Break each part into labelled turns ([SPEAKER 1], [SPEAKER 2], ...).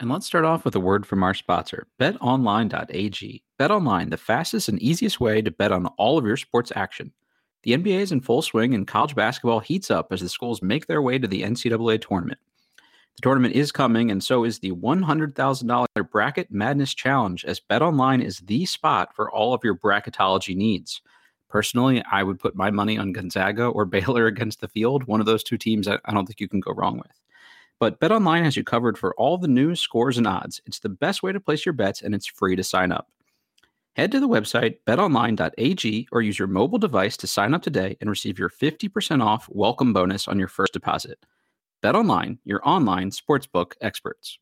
[SPEAKER 1] And let's start off with a word from our sponsor, betonline.ag. BetOnline, the fastest and easiest way to bet on all of your sports action. The NBA is in full swing and college basketball heats up as the schools make their way to the NCAA tournament. The tournament is coming, and so is the $100,000 Bracket Madness Challenge, as BetOnline is the spot for all of your bracketology needs. Personally, I would put my money on Gonzaga or Baylor against the field. One of those two teams I don't think you can go wrong with. But BetOnline has you covered for all the news, scores, and odds. It's the best way to place your bets, and it's free to sign up. Head to the website betonline.ag or use your mobile device to sign up today and receive your 50% off welcome bonus on your first deposit. BetOnline, your online sportsbook experts.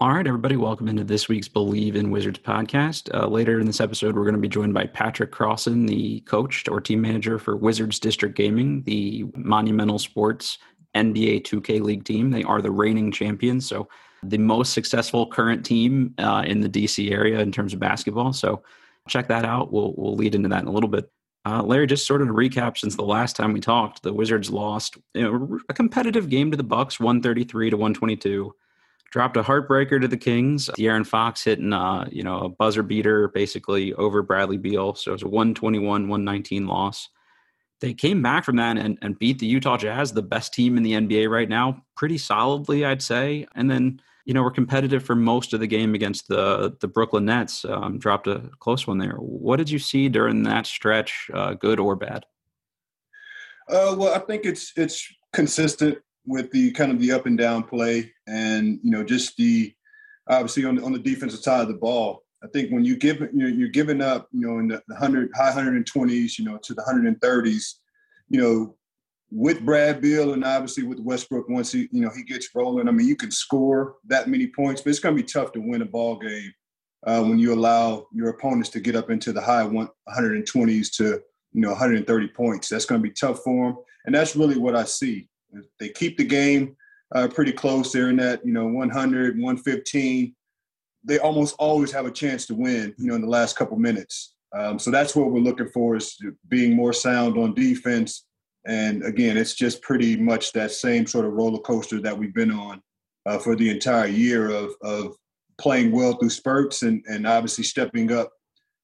[SPEAKER 1] All right, everybody, welcome into this week's Believe in Wizards podcast. Uh, later in this episode, we're going to be joined by Patrick Crossan, the coach or team manager for Wizards District Gaming, the Monumental Sports NBA 2K League team. They are the reigning champions, so the most successful current team uh, in the DC area in terms of basketball. So check that out. We'll we'll lead into that in a little bit. Uh, Larry, just sort of a recap since the last time we talked, the Wizards lost you know, a competitive game to the Bucks, one thirty three to one twenty two dropped a heartbreaker to the Kings. De'Aaron Fox hitting, uh, you know, a buzzer beater basically over Bradley Beal. So it was a 121, 119 loss. They came back from that and, and beat the Utah Jazz, the best team in the NBA right now, pretty solidly, I'd say. And then, you know, we're competitive for most of the game against the the Brooklyn Nets. Um, dropped a close one there. What did you see during that stretch, uh, good or bad?
[SPEAKER 2] Uh, well, I think it's it's consistent with the kind of the up and down play, and you know, just the obviously on the, on the defensive side of the ball. I think when you give you know, you're giving up, you know, in the hundred high hundred and twenties, you know, to the hundred and thirties, you know, with Brad Beal and obviously with Westbrook once he you know he gets rolling. I mean, you can score that many points, but it's going to be tough to win a ball game uh, when you allow your opponents to get up into the high one, 120s to you know 130 points. That's going to be tough for them, and that's really what I see. They keep the game uh, pretty close. They're in that you know 100, 115 they almost always have a chance to win, you know, in the last couple minutes. Um, so that's what we're looking for is being more sound on defense. And again, it's just pretty much that same sort of roller coaster that we've been on uh, for the entire year of, of playing well through spurts and, and obviously stepping up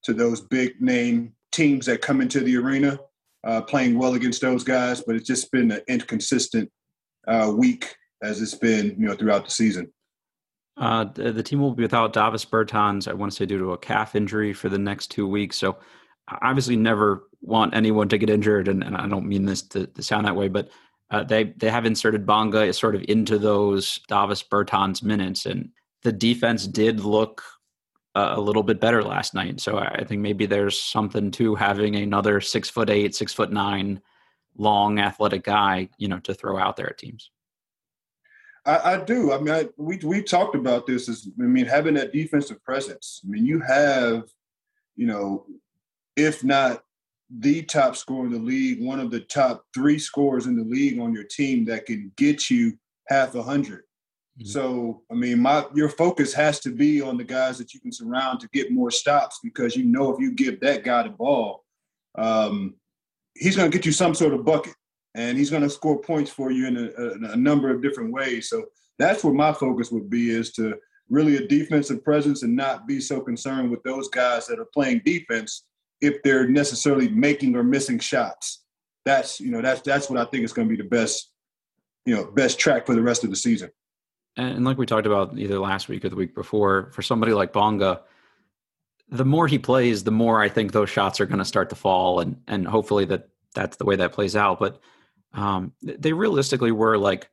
[SPEAKER 2] to those big name teams that come into the arena, uh, playing well against those guys. But it's just been an inconsistent uh, week as it's been, you know, throughout the season.
[SPEAKER 1] Uh, the, the team will be without Davis Bertans, I want to say, due to a calf injury for the next two weeks. So, obviously, never want anyone to get injured, and, and I don't mean this to, to sound that way, but uh, they they have inserted Bonga sort of into those Davis Bertans minutes, and the defense did look a little bit better last night. So, I think maybe there's something to having another six foot eight, six foot nine, long athletic guy, you know, to throw out there at teams.
[SPEAKER 2] I, I do. I mean, I, we we talked about this. Is I mean, having that defensive presence. I mean, you have, you know, if not the top scorer in the league, one of the top three scorers in the league on your team that can get you half a 100 mm-hmm. So, I mean, my your focus has to be on the guys that you can surround to get more stops because you know if you give that guy the ball, um, he's going to get you some sort of bucket and he's going to score points for you in a, a, a, number of different ways. So that's where my focus would be is to really a defensive presence and not be so concerned with those guys that are playing defense if they're necessarily making or missing shots. That's you know that's that's what I think is going to be the best you know best track for the rest of the season.
[SPEAKER 1] And like we talked about either last week or the week before, for somebody like Bonga, the more he plays, the more I think those shots are going to start to fall, and and hopefully that that's the way that plays out. But um, they realistically were like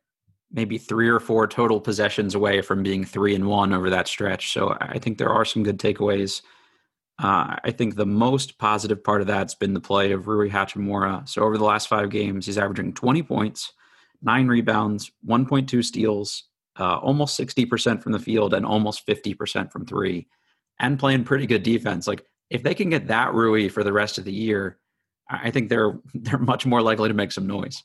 [SPEAKER 1] maybe three or four total possessions away from being three and one over that stretch. So I think there are some good takeaways. Uh, I think the most positive part of that's been the play of Rui Hachimura. So over the last five games, he's averaging 20 points, nine rebounds, 1.2 steals, uh, almost 60% from the field, and almost 50% from three, and playing pretty good defense. Like if they can get that Rui for the rest of the year, I think they're they're much more likely to make some noise.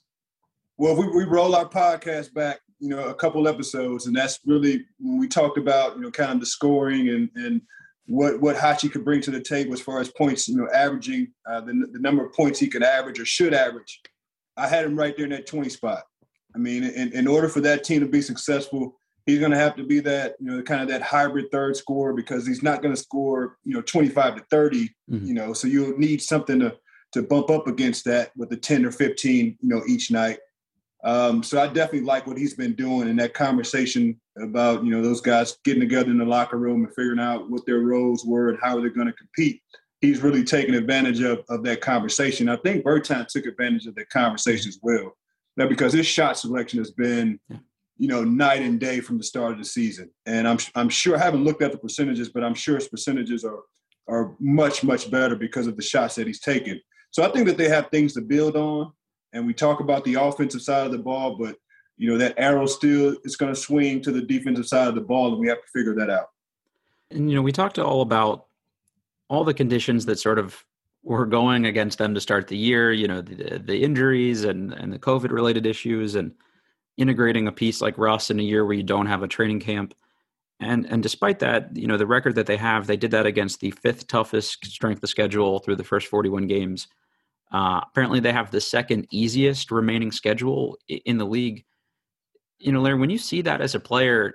[SPEAKER 2] Well, we, we roll our podcast back, you know, a couple episodes, and that's really when we talked about, you know, kind of the scoring and and what what Hachi could bring to the table as far as points, you know, averaging uh, the the number of points he could average or should average. I had him right there in that 20 spot. I mean, in, in order for that team to be successful, he's going to have to be that, you know, kind of that hybrid third scorer because he's not going to score, you know, 25 to 30, mm-hmm. you know, so you'll need something to to bump up against that with the 10 or 15, you know, each night. Um, so I definitely like what he's been doing in that conversation about, you know, those guys getting together in the locker room and figuring out what their roles were and how they're going to compete. He's really taken advantage of, of that conversation. I think Bertan took advantage of that conversation as well. Now, because his shot selection has been, you know, night and day from the start of the season. And I'm, I'm sure, I haven't looked at the percentages, but I'm sure his percentages are, are much, much better because of the shots that he's taken. So I think that they have things to build on. And we talk about the offensive side of the ball, but you know that arrow still is going to swing to the defensive side of the ball, and we have to figure that out.
[SPEAKER 1] And you know, we talked all about all the conditions that sort of were going against them to start the year. You know, the, the injuries and and the COVID related issues, and integrating a piece like Russ in a year where you don't have a training camp. And and despite that, you know, the record that they have, they did that against the fifth toughest strength of schedule through the first 41 games. Uh, apparently, they have the second easiest remaining schedule in the league. You know, Larry, when you see that as a player,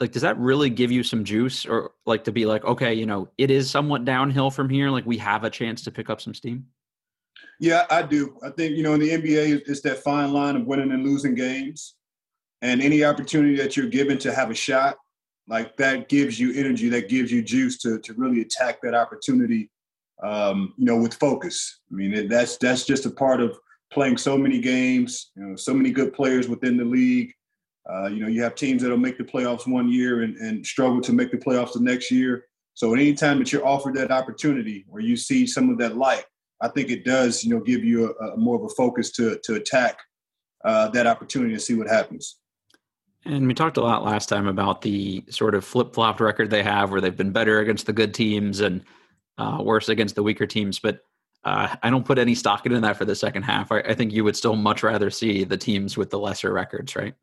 [SPEAKER 1] like, does that really give you some juice, or like to be like, okay, you know, it is somewhat downhill from here. Like, we have a chance to pick up some steam.
[SPEAKER 2] Yeah, I do. I think you know, in the NBA, it's that fine line of winning and losing games, and any opportunity that you're given to have a shot, like that, gives you energy, that gives you juice to to really attack that opportunity um, you know, with focus. I mean, that's that's just a part of playing so many games. You know, so many good players within the league. Uh, you know, you have teams that'll make the playoffs one year and, and struggle to make the playoffs the next year. So anytime that you're offered that opportunity where you see some of that light, I think it does, you know, give you a, a more of a focus to to attack uh, that opportunity and see what happens.
[SPEAKER 1] And we talked a lot last time about the sort of flip flopped record they have, where they've been better against the good teams and uh, worse against the weaker teams. But uh, I don't put any stock into that for the second half. I, I, think you would still much rather see the teams with the lesser records, right?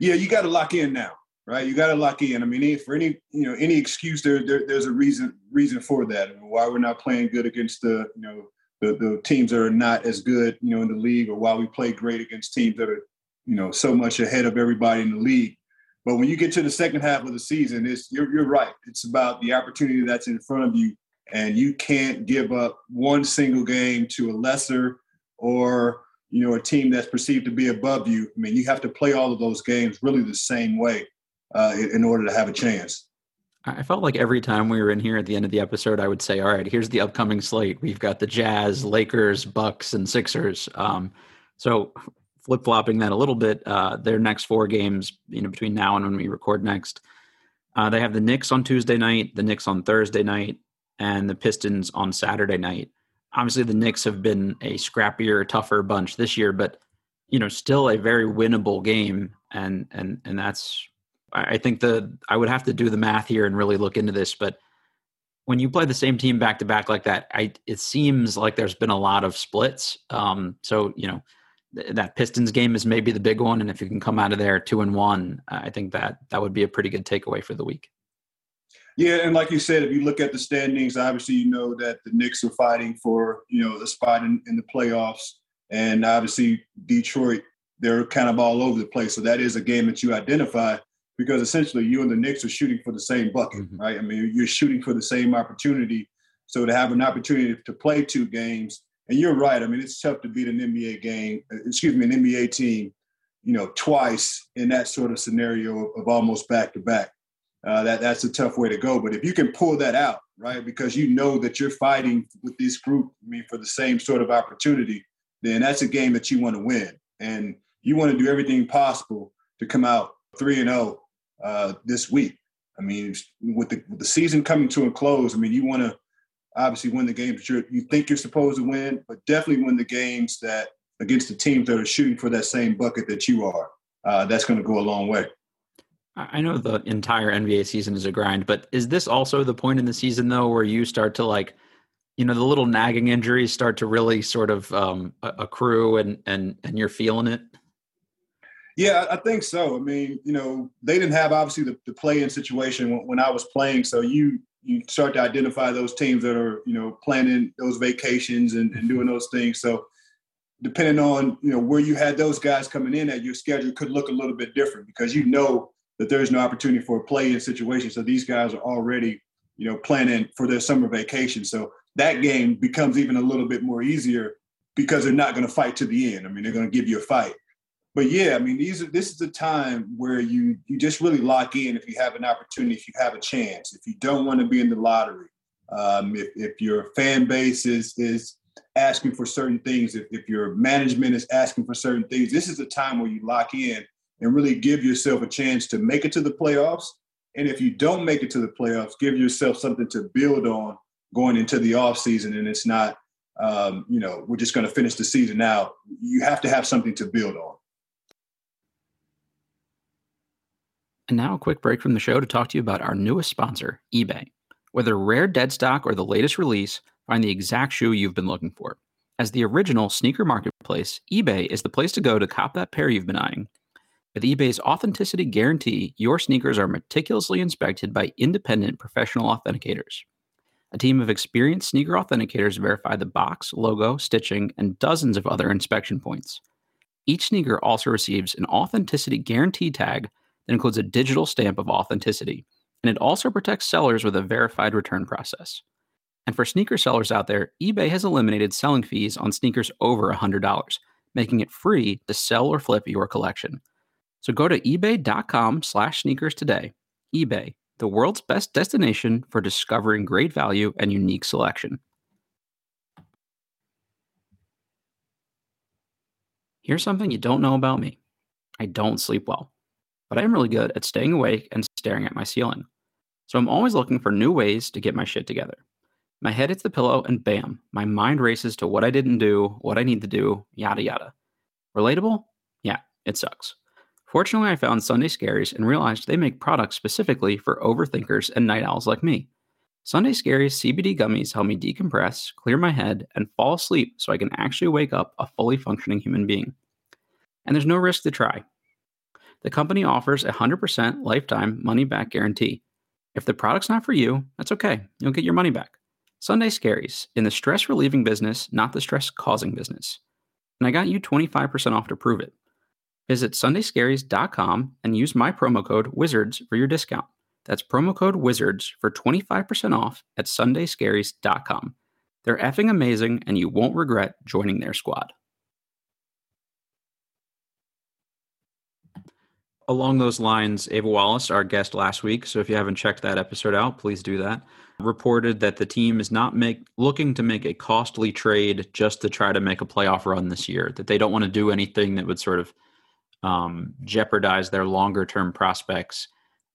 [SPEAKER 2] Yeah, you got to lock in now, right? You got to lock in. I mean, for any you know any excuse, there, there there's a reason reason for that. I mean, why we're not playing good against the you know the, the teams that are not as good, you know, in the league, or why we play great against teams that are you know so much ahead of everybody in the league. But when you get to the second half of the season, it's you're, you're right. It's about the opportunity that's in front of you and you can't give up one single game to a lesser or you know a team that's perceived to be above you. I mean, you have to play all of those games really the same way uh, in order to have a chance.
[SPEAKER 1] I felt like every time we were in here at the end of the episode, I would say, "All right, here's the upcoming slate. We've got the Jazz, Lakers, Bucks, and Sixers." Um, so flip flopping that a little bit, uh, their next four games, you know, between now and when we record next, uh, they have the Knicks on Tuesday night, the Knicks on Thursday night, and the Pistons on Saturday night. Obviously, the Knicks have been a scrappier, tougher bunch this year, but you know, still a very winnable game, and and and that's. I think the I would have to do the math here and really look into this, but when you play the same team back to back like that, I it seems like there's been a lot of splits. Um, so you know th- that Pistons game is maybe the big one, and if you can come out of there two and one, I think that that would be a pretty good takeaway for the week.
[SPEAKER 2] Yeah, and like you said, if you look at the standings, obviously you know that the Knicks are fighting for you know a spot in, in the playoffs, and obviously Detroit they're kind of all over the place. So that is a game that you identify because essentially you and the Knicks are shooting for the same bucket, mm-hmm. right? I mean, you're shooting for the same opportunity. So to have an opportunity to play two games, and you're right. I mean, it's tough to beat an NBA game, excuse me, an NBA team, you know, twice in that sort of scenario of almost back to back. Uh, that that's a tough way to go. But if you can pull that out, right, because you know that you're fighting with this group, I mean, for the same sort of opportunity, then that's a game that you want to win, and you want to do everything possible to come out three and zero oh, uh, this week. I mean, with the with the season coming to a close, I mean, you want to obviously win the games that you think you're supposed to win, but definitely win the games that against the teams that are shooting for that same bucket that you are. Uh, that's going to go a long way.
[SPEAKER 1] I know the entire NBA season is a grind, but is this also the point in the season though where you start to like, you know, the little nagging injuries start to really sort of um, accrue and and and you're feeling it?
[SPEAKER 2] Yeah, I think so. I mean, you know, they didn't have obviously the, the play-in situation when, when I was playing, so you you start to identify those teams that are you know planning those vacations and, and doing those things. So depending on you know where you had those guys coming in at, your schedule could look a little bit different because you know that there is no opportunity for a play-in situation. So these guys are already, you know, planning for their summer vacation. So that game becomes even a little bit more easier because they're not going to fight to the end. I mean, they're going to give you a fight. But yeah, I mean, these are this is a time where you you just really lock in if you have an opportunity, if you have a chance, if you don't want to be in the lottery, um, if if your fan base is is asking for certain things, if, if your management is asking for certain things, this is a time where you lock in and really give yourself a chance to make it to the playoffs. And if you don't make it to the playoffs, give yourself something to build on going into the off season. And it's not, um, you know, we're just going to finish the season out. You have to have something to build on.
[SPEAKER 1] And now a quick break from the show to talk to you about our newest sponsor, eBay. Whether rare dead stock or the latest release, find the exact shoe you've been looking for. As the original sneaker marketplace, eBay is the place to go to cop that pair you've been eyeing. With eBay's authenticity guarantee, your sneakers are meticulously inspected by independent professional authenticators. A team of experienced sneaker authenticators verify the box, logo, stitching, and dozens of other inspection points. Each sneaker also receives an authenticity guarantee tag that includes a digital stamp of authenticity, and it also protects sellers with a verified return process. And for sneaker sellers out there, eBay has eliminated selling fees on sneakers over $100, making it free to sell or flip your collection. So go to ebay.com slash sneakers today. eBay, the world's best destination for discovering great value and unique selection. Here's something you don't know about me I don't sleep well, but I am really good at staying awake and staring at my ceiling. So I'm always looking for new ways to get my shit together. My head hits the pillow and bam, my mind races to what I didn't do, what I need to do, yada yada. Relatable? Yeah, it sucks. Fortunately, I found Sunday Scaries and realized they make products specifically for overthinkers and night owls like me. Sunday Scaries CBD gummies help me decompress, clear my head, and fall asleep so I can actually wake up a fully functioning human being. And there's no risk to try. The company offers a 100% lifetime money back guarantee. If the product's not for you, that's okay. You'll get your money back. Sunday Scaries, in the stress relieving business, not the stress causing business. And I got you 25% off to prove it. Visit sundayscaries.com and use my promo code WIZARDS for your discount. That's promo code WIZARDS for 25% off at sundayscaries.com. They're effing amazing and you won't regret joining their squad. Along those lines, Ava Wallace, our guest last week, so if you haven't checked that episode out, please do that. Reported that the team is not make looking to make a costly trade just to try to make a playoff run this year. That they don't want to do anything that would sort of um, jeopardize their longer term prospects.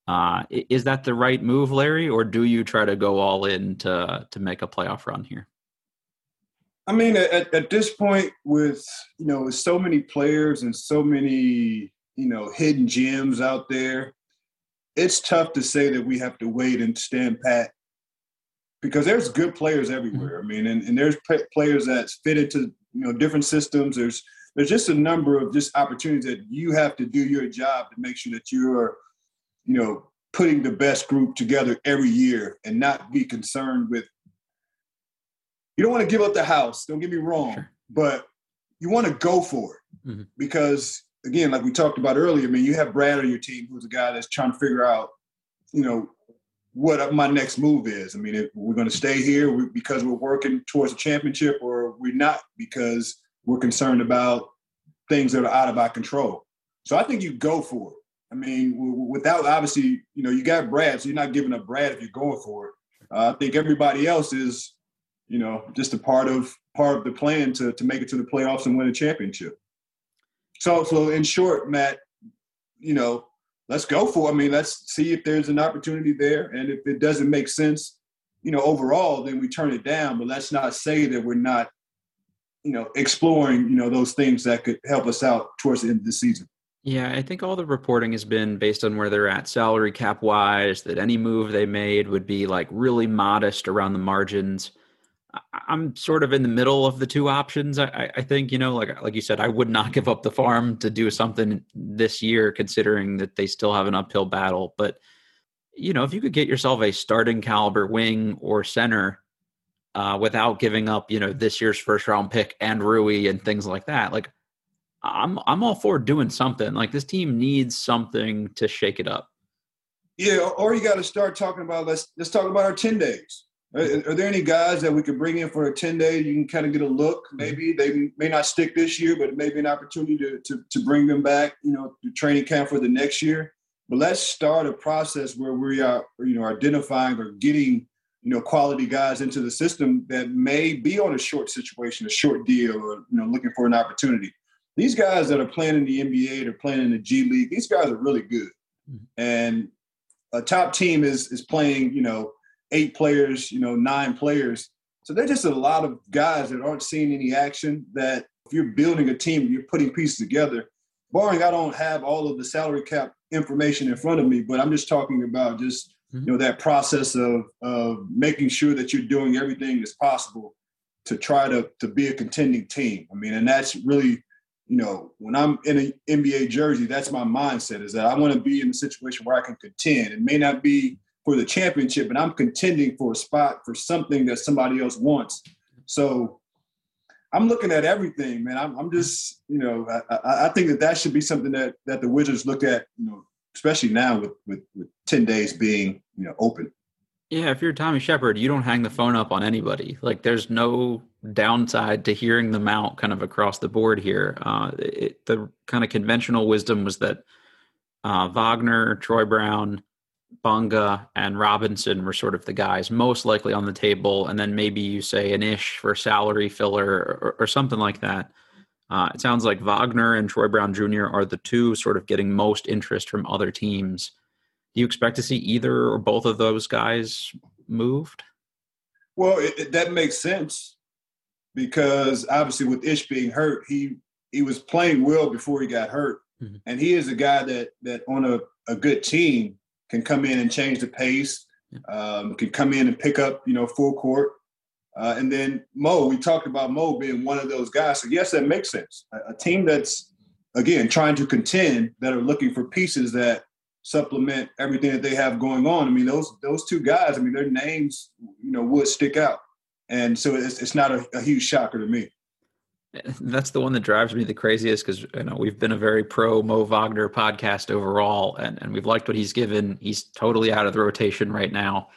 [SPEAKER 1] Uh, is that the right move, Larry, or do you try to go all in to to make a playoff run here?
[SPEAKER 2] I mean, at, at this point, with you know, with so many players and so many you know hidden gems out there, it's tough to say that we have to wait and stand pat because there's good players everywhere. Mm-hmm. I mean, and, and there's players that's fit into you know different systems. There's there's just a number of just opportunities that you have to do your job to make sure that you're, you know, putting the best group together every year and not be concerned with. You don't want to give up the house. Don't get me wrong, sure. but you want to go for it mm-hmm. because again, like we talked about earlier, I mean, you have Brad on your team, who's a guy that's trying to figure out, you know, what my next move is. I mean, we're going to stay here because we're working towards a championship, or we're not because we're concerned about things that are out of our control. So I think you go for it. I mean, without obviously, you know, you got Brad, so you're not giving up Brad if you're going for it. Uh, I think everybody else is, you know, just a part of part of the plan to to make it to the playoffs and win a championship. So, so in short, Matt, you know, let's go for. It. I mean, let's see if there's an opportunity there, and if it doesn't make sense, you know, overall, then we turn it down. But let's not say that we're not, you know, exploring, you know, those things that could help us out towards the end of the season.
[SPEAKER 1] Yeah, I think all the reporting has been based on where they're at salary cap wise, that any move they made would be like really modest around the margins. I'm sort of in the middle of the two options. I, I, think you know, like like you said, I would not give up the farm to do something this year, considering that they still have an uphill battle. But you know, if you could get yourself a starting caliber wing or center uh, without giving up, you know, this year's first round pick and Rui and things like that, like I'm I'm all for doing something. Like this team needs something to shake it up.
[SPEAKER 2] Yeah, or you got to start talking about let's let's talk about our ten days are, are, there any guys that we could bring in for a 10 day? You can kind of get a look. Maybe they may not stick this year, but maybe an opportunity to, to, to bring them back, you know, to training camp for the next year. But let's start a process where we are, you know, identifying or getting, you know, quality guys into the system that may be on a short situation, a short deal, or, you know, looking for an opportunity. These guys that are playing in the NBA, they're playing in the G League, these guys are really good. Mm-hmm. And a top team is is playing, you know, eight players, you know, nine players. So there's just a lot of guys that aren't seeing any action. That if you're building a team, you're putting pieces together. Barring I don't have all of the salary cap information in front of me, but I'm just talking about just mm-hmm. you know that process of of making sure that you're doing everything that's possible to try to to be a contending team. I mean, and that's really you know when I'm in an NBA jersey, that's my mindset is that I want to be in a situation where I can contend. It may not be for the championship, but I'm contending for a spot for something that somebody else wants. So I'm looking at everything, man. I'm, I'm just, you know, I, I, think that that should be something that that the Wizards look at, you know, especially now with with, with ten days being, you know, open.
[SPEAKER 1] Yeah, if you're Tommy Sheppard, you don't hang the phone up on anybody. Like, there's no downside to hearing them out, kind of across the board here. Uh, it, the kind of conventional wisdom was that uh, Wagner, Troy Brown, Bonga, and Robinson were sort of the guys most likely on the table, and then maybe you say an ish for salary filler or, or something like that. Uh, it sounds like Wagner and Troy Brown Jr. are the two sort of getting most interest from other teams. Do you expect to see either or both of those guys moved?
[SPEAKER 2] Well, it, it, that makes sense because obviously with Ish being hurt, he he was playing well before he got hurt, mm-hmm. and he is a guy that that on a, a good team can come in and change the pace, um, can come in and pick up, you know, full court. Uh, and then Mo, we talked about Mo being one of those guys. So yes, that makes sense. A, a, team that's again trying to contend that are looking for pieces that supplement everything that they have going on. I mean, those those two guys. I mean, their names, you know, would stick out, and so it's it's not a, a huge shocker to me.
[SPEAKER 1] That's the one that drives me the craziest because you know we've been a very pro Mo Wagner podcast overall, and, and we've liked what he's given. He's totally out of the rotation right now.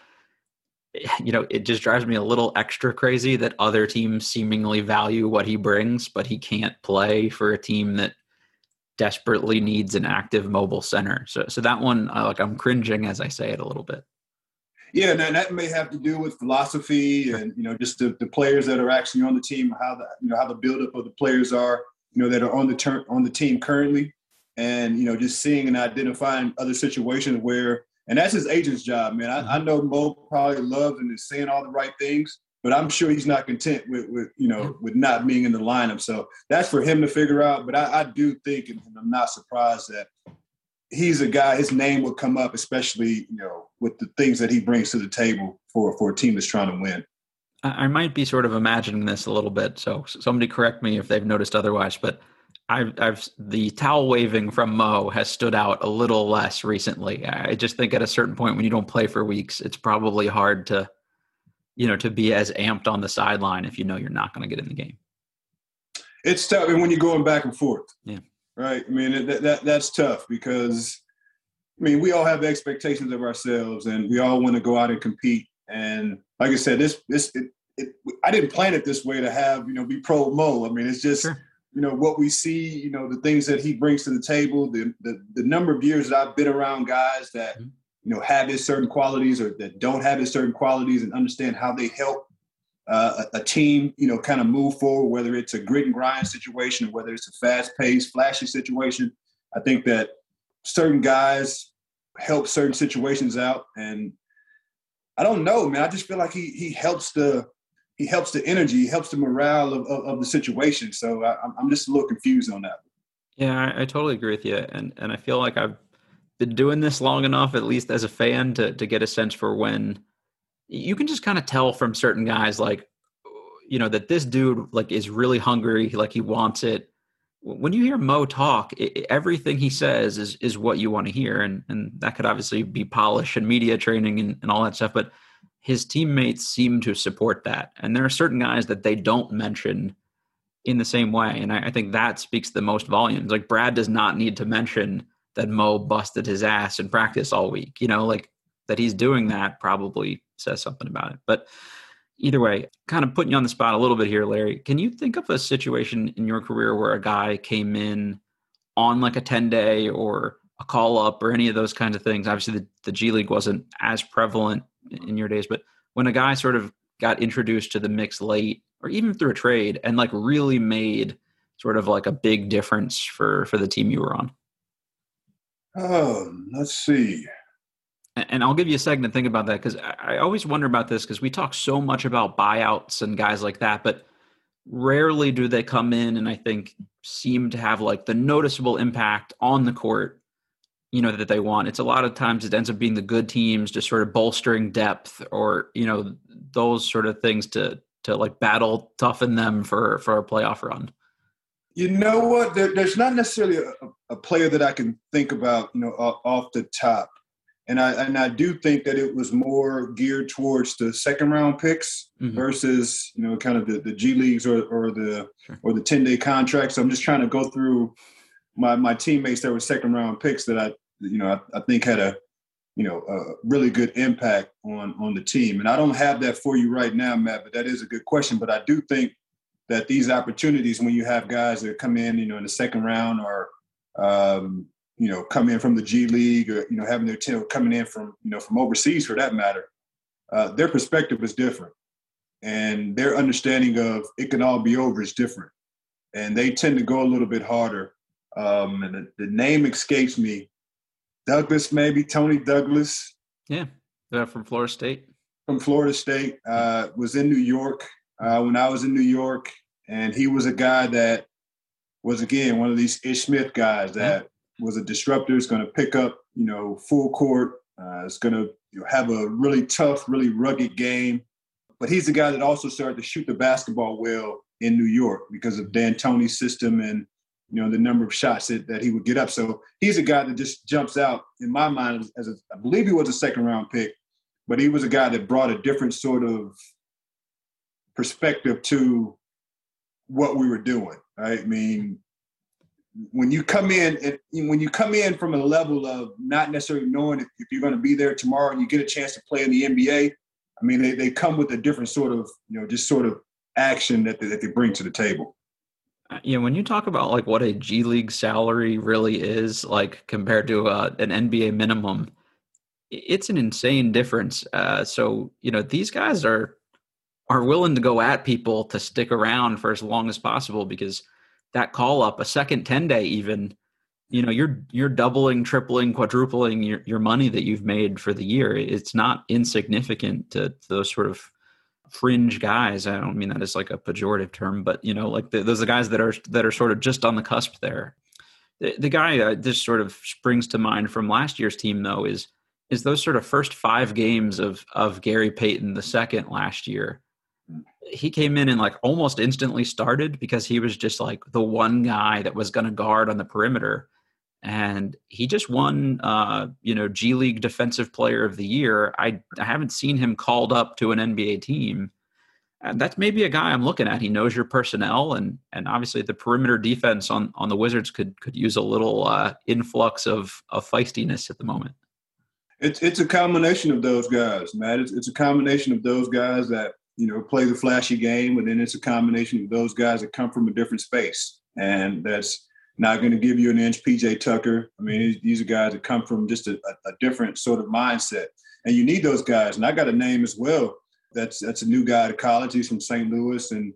[SPEAKER 1] You know, it just drives me a little extra crazy that other teams seemingly value what he brings, but he can't play for a team that desperately needs an active mobile center. So, so that one, uh, like, I'm cringing as I say it a little bit.
[SPEAKER 2] Yeah, and that may have to do with philosophy and you know just the, the players that are actually on the team, how the you know how the buildup of the players are, you know that are on the turn on the team currently, and you know just seeing and identifying other situations where, and that's his agent's job, man. I, I mm-hmm. know Mo probably loves and is saying all the right things, but I'm sure he's not content with, with you know mm-hmm. with not being in the lineup. So that's for him to figure out. But I, I do think, and I'm not surprised that he's a guy. His name will come up, especially you know with the things that he brings to the table for for a team that's trying to win.
[SPEAKER 1] I might be sort of imagining this a little bit, so somebody correct me if they've noticed otherwise. But I've, I've the towel waving from Mo has stood out a little less recently. I just think at a certain point when you don't play for weeks, it's probably hard to, you know, to be as amped on the sideline if you know you're not going to get in the game.
[SPEAKER 2] It's tough, and when you're going back and forth.
[SPEAKER 1] Yeah
[SPEAKER 2] right? I mean, that, that that's tough because, I mean, we all have expectations of ourselves, and we all want to go out and compete. And like I said, this this it, it, I didn't plan it this way to have you know be pro Mo. I mean, it's just sure. You know what we see, you know the things that he brings to the table, the the, the number of years that I've been around guys that mm-hmm. you know have his certain qualities or that don't have his certain qualities, and understand how they help uh, a, a, team, you know, kind of move forward. Whether it's a grit and grind situation, or whether it's a fast paced, flashy situation, I think that certain guys help certain situations out, and I don't know, man. I just feel like he he helps the he helps the energy, he helps the morale of, of, of the situation. So I, am just a little confused on that.
[SPEAKER 1] Yeah, I, I, totally agree with you, and and I feel like I've been doing this long enough, at least as a fan, to to get a sense for when you can just kind of tell from certain guys, like you know, that this dude like is really hungry, like he wants it. When you hear Mo talk, it, everything he says is is what you want to hear, and and that could obviously be polish and media training and, and all that stuff, but his teammates seem to support that. And there are certain guys that they don't mention in the same way. And I, I, think that speaks the most volumes. Like Brad does not need to mention that Mo busted his ass in practice all week. You know, like that he's doing that probably says something about it. But either way, kind of putting you on the spot a little bit here, Larry. Can you think of a situation in your career where a guy came in on like a 10 day or a call up or any of those kinds of things? Obviously, the, the G League wasn't as prevalent in your days, but when a guy sort of got introduced to the mix late or even through a trade and like really made sort of like a big difference for for the team you were on?
[SPEAKER 2] Um, let's see.
[SPEAKER 1] And I'll give you a second to think about that because I always wonder about this because we talk so much about buyouts and guys like that, but rarely do they come in and I think seem to have like the noticeable impact on the court you know that they want. It's a lot of times it ends up being the good teams just sort of bolstering depth or you know those sort of things to to like battle toughen them for for a playoff run.
[SPEAKER 2] You know what? There, there's not necessarily a, a, player that i can think about you know off the top. And i and i do think that it was more geared towards the second round picks mm-hmm. versus you know kind of the, the g leagues or, or the sure. or the 10 day contracts. So i'm just trying to go through my my teammates that were second round picks that I you know, I, I think had a, you know, a really good impact on on the team. And I don't have that for you right now, Matt, but that is a good question. But I do think that these opportunities, when you have guys that come in, you know, in the second round or, um, you know, come in from the G League or, you know, having their team coming in from, you know, from overseas for that matter, uh, their perspective is different. And their understanding of it can all be over is different. And they tend to go a little bit harder. Um, and the, the name escapes me Douglas, maybe Toney Douglas.
[SPEAKER 1] Yeah, yeah, from Florida State.
[SPEAKER 2] From Florida State, uh, was in New York uh, when I was in New York, and he was a guy that was again one of these Ish Smith guys that yeah. was a disruptor. Is going to pick up, you know, full court. Uh, it's going to you know, have a really tough, really rugged game. But he's the guy that also started to shoot the basketball well in New York because of D'Antoni's system and you know, the number of shots that, that he would get up. So he's a guy that just jumps out in my mind as, a, I believe he was a second round pick, but he was a guy that brought a different sort of perspective to what we were doing. Right? I mean, when you come in, it, when you come in from a level of not necessarily knowing if, if you're going to be there tomorrow and you get a chance to play in the NBA, I mean, they, they come with a different sort of, you know, just sort of action that they, that they bring to the table.
[SPEAKER 1] Uh, you know, when you talk about like what a G League salary really is, like compared to uh, an NBA minimum, it's an insane difference. Uh, so you know, these guys are are willing to go at people to stick around for as long as possible because that call up, a second ten day, even, you know, you're you're doubling, tripling, quadrupling your your money that you've made for the year. It's not insignificant to, to those sort of fringe guys. I don't mean that as like a pejorative term, but you know, like the, those are the guys that are that are sort of just on the cusp there. The, the guy that just sort of springs to mind from last year's team, though, is is those sort of first five games of of Gary Payton the second last year. He came in and like almost instantly started because he was just like the one guy that was going to guard on the perimeter and he just won uh, you know G League Defensive Player of the Year. I, I haven't seen him called up to an NBA team. And that's maybe a guy I'm looking at. He knows your personnel, and and obviously the perimeter defense on on the Wizards could could use a little uh, influx of of feistiness at the moment.
[SPEAKER 2] It's it's a combination of those guys, Matt. It's, it's a combination of those guys that you know play the flashy game, and then it's a combination of those guys that come from a different space and that's not going to give you an inch. PJ Tucker. I mean, these are guys that come from just a, a, different sort of mindset, and you need those guys. And I got a name as well. That's that's a new guy to college. He's from St. Louis, and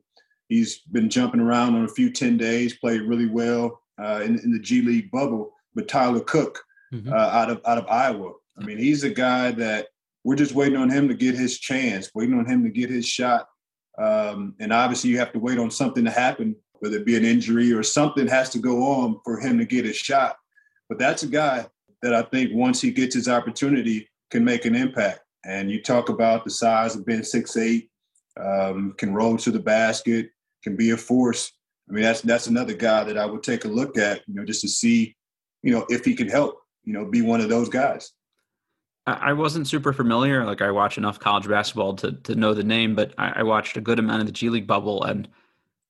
[SPEAKER 2] he's been jumping around on a few ten days. Played really well uh, in, in, the G League bubble. But Tyler Cook mm-hmm. uh, out of out of Iowa. I mean, he's a guy that we're just waiting on him to get his chance, waiting on him to get his shot. Um, and obviously, you have to wait on something to happen whether it be an injury or something has to go on for him to get a shot. But that's a guy that I think once he gets his opportunity can make an impact. And you talk about the size of Ben six eight, um, can roll to the basket, can be a force. I mean, that's that's another guy that I would take a look at, you know, just to see, you know, if he can help, you know, be one of those guys.
[SPEAKER 1] I wasn't super familiar. Like I watch enough college basketball to to know the name, but I, I watched a good amount of the G League bubble and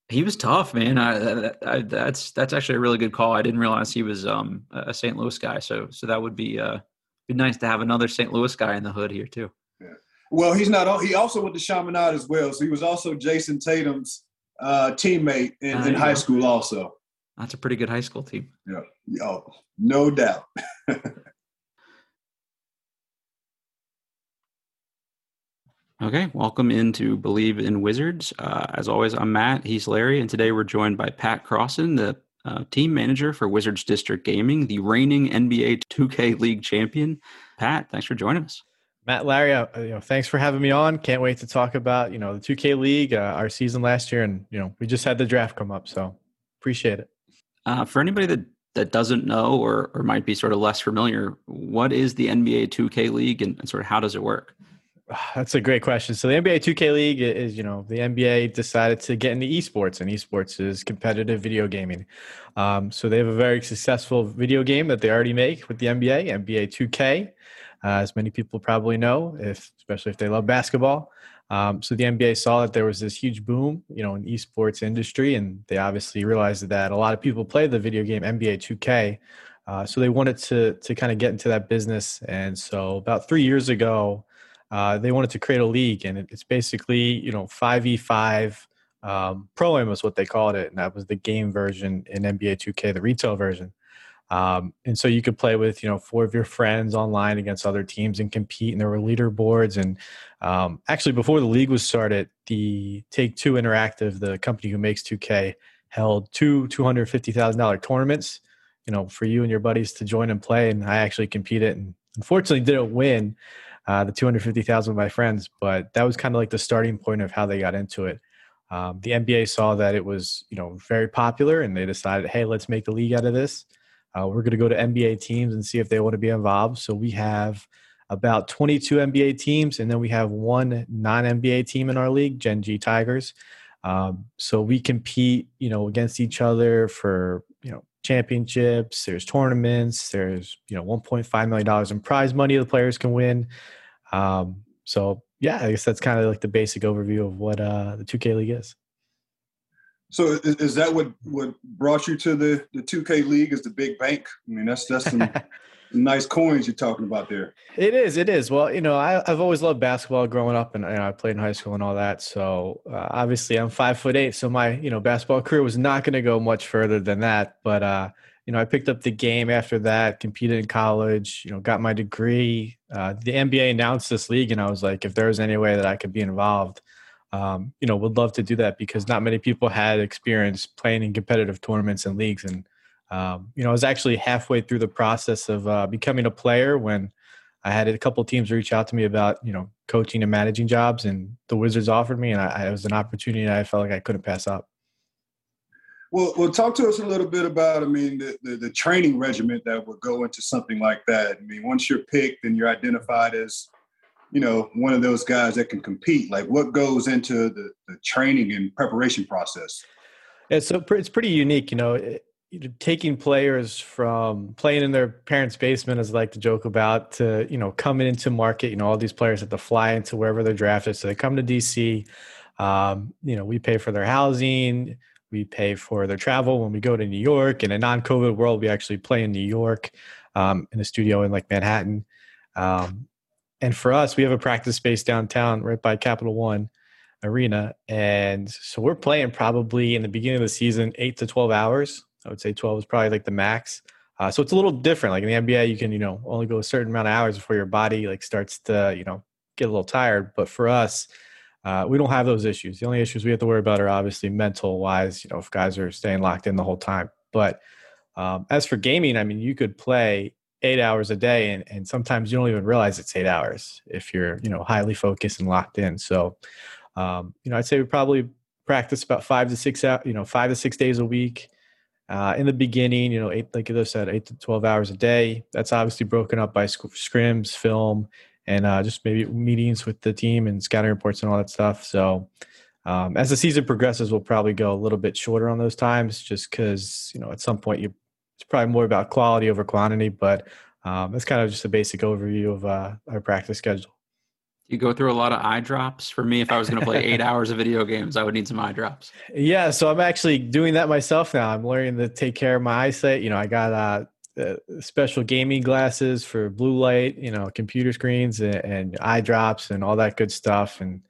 [SPEAKER 1] he was tough, man. I, I, that's that's actually a really good call. I didn't realize he was um, a St. Louis guy. So so that would be uh, be nice to have another St. Louis guy in the hood here too.
[SPEAKER 2] Yeah. Well, he's not. He also went to Chaminade as well. So he was also Jayson Tatum's uh, teammate in, in high school. Also,
[SPEAKER 1] that's a pretty good high school team.
[SPEAKER 2] Yeah. Oh, no doubt.
[SPEAKER 1] Okay, welcome into Believe in Wizards. Uh, as always, I'm Matt. He's Larry, and today we're joined by Pat Crossan, the uh, team manager for Wizards District Gaming, the reigning NBA 2K League champion. Pat, thanks for joining us.
[SPEAKER 3] Matt, Larry, uh, you know, thanks for having me on. Can't wait to talk about you know the 2K League, uh, our season last year, and you know we just had the draft come up, so appreciate it.
[SPEAKER 1] Uh, for anybody that that doesn't know or or might be sort of less familiar, what is the NBA 2K League, and, and sort of how does it work?
[SPEAKER 3] That's a great question. So the NBA 2K League is, you know, the NBA decided to get into esports, and esports is competitive video gaming. Um, so they have a very successful video game that they already make with the NBA, NBA 2K, uh, as many people probably know, if especially if they love basketball. Um, so the NBA saw that there was this huge boom, you know, in esports industry, and they obviously realized that a lot of people play the video game NBA 2K. Uh, so they wanted to to kind of get into that business, and so about three years ago uh, they wanted to create a league, and it's basically you know five v five. Um, Pro Am was what they called it, and that was the game version in NBA 2K, the retail version. Um, and so you could play with you know four of your friends online against other teams and compete. And there were leaderboards. And um, actually, before the league was started, the Take Two Interactive, the company who makes 2K, held two two hundred fifty thousand dollar tournaments. You know, for you and your buddies to join and play. And I actually competed, and unfortunately didn't win uh, the 250,000 of my friends, but that was kind of like the starting point of how they got into it. Um, the NBA saw that it was, you know, very popular, and they decided, hey, let's make a league out of this. Uh, we're going to go to NBA teams and see if they want to be involved. So we have about 22 NBA teams, and then we have one non-NBA team in our league, Gen G Tigers. Um, so we compete, you know, against each other for, you know, championships. There's tournaments. There's, you know, 1.5 million dollars in prize money the players can win. Um, so yeah, I guess that's kind of like the basic overview of what uh, the 2K League is.
[SPEAKER 2] So is, is, that what what brought you to the the 2K League? Is the big bank? I mean, that's that's some nice coins you're talking about there.
[SPEAKER 3] It is. It is. Well, you know, I, have always loved basketball growing up, and you know, I played in high school and all that. So uh, obviously, I'm five foot eight, so my you know basketball career was not going to go much further than that. But uh, you know, I picked up the game after that, competed in college, you know, got my degree. Uh, the NBA announced this league, and I was like, if there was any way that I could be involved, um, you know, would love to do that because not many people had experience playing in competitive tournaments and leagues. And, um, you know, I was actually halfway through the process of uh, becoming a player when I had a couple teams reach out to me about, you know, coaching and managing jobs, and the Wizards offered me, and I, it was an opportunity I felt like I couldn't pass up.
[SPEAKER 2] Well, well, talk to us a little bit about, I mean, the, the, the, training regiment that would go into something like that. I mean, once you're picked and you're identified as, you know, one of those guys that can compete, like what goes into the, the training and preparation process?
[SPEAKER 3] Yeah, so it's pretty unique, you know, it, taking players from playing in their parents' basement, as I like to joke about, to, you know, coming into market, you know, all these players have to fly into wherever they're drafted. So they come to DC. Um, you know, we pay for their housing we pay for their travel when we go to New York. In a non-COVID world, we actually play in New York um, in a studio in like Manhattan. Um, and for us, we have a practice space downtown, right by Capital One, arena. And so we're playing probably in the beginning of the season, eight to 12 hours. I would say 12 is probably like the max. Uh, so it's a little different. Like in the NBA, you can, you know, only go a certain amount of hours before your body like starts to, you know, get a little tired. But for us, uh, we don't have those issues. The only issues we have to worry about are obviously mental wise, you know, if guys are staying locked in the whole time. But um, as for gaming, I mean, you could play eight hours a day and, and sometimes you don't even realize it's eight hours if you're, you know, highly focused and locked in. So, um, you know, I'd say we probably practice about five to six, you know, five to six days a week. Uh, in the beginning, you know, eight, like I said, eight to 12 hours a day. That's obviously broken up by scrims, film, and uh, just maybe meetings with the team and scouting reports and all that stuff. So um, as the season progresses, we'll probably go a little bit shorter on those times, just because you know at some point you it's probably more about quality over quantity. But um, that's kind of just a basic overview of uh, our practice schedule.
[SPEAKER 1] You go through a lot of eye drops. For me, if I was going to play eight hours of video games, I would need some eye drops.
[SPEAKER 3] Yeah, so I'm actually doing that myself now. I'm learning to take care of my eyesight. You know, I got uh, uh, special gaming glasses for blue light, you know, computer screens and, and eye drops and all that good stuff. And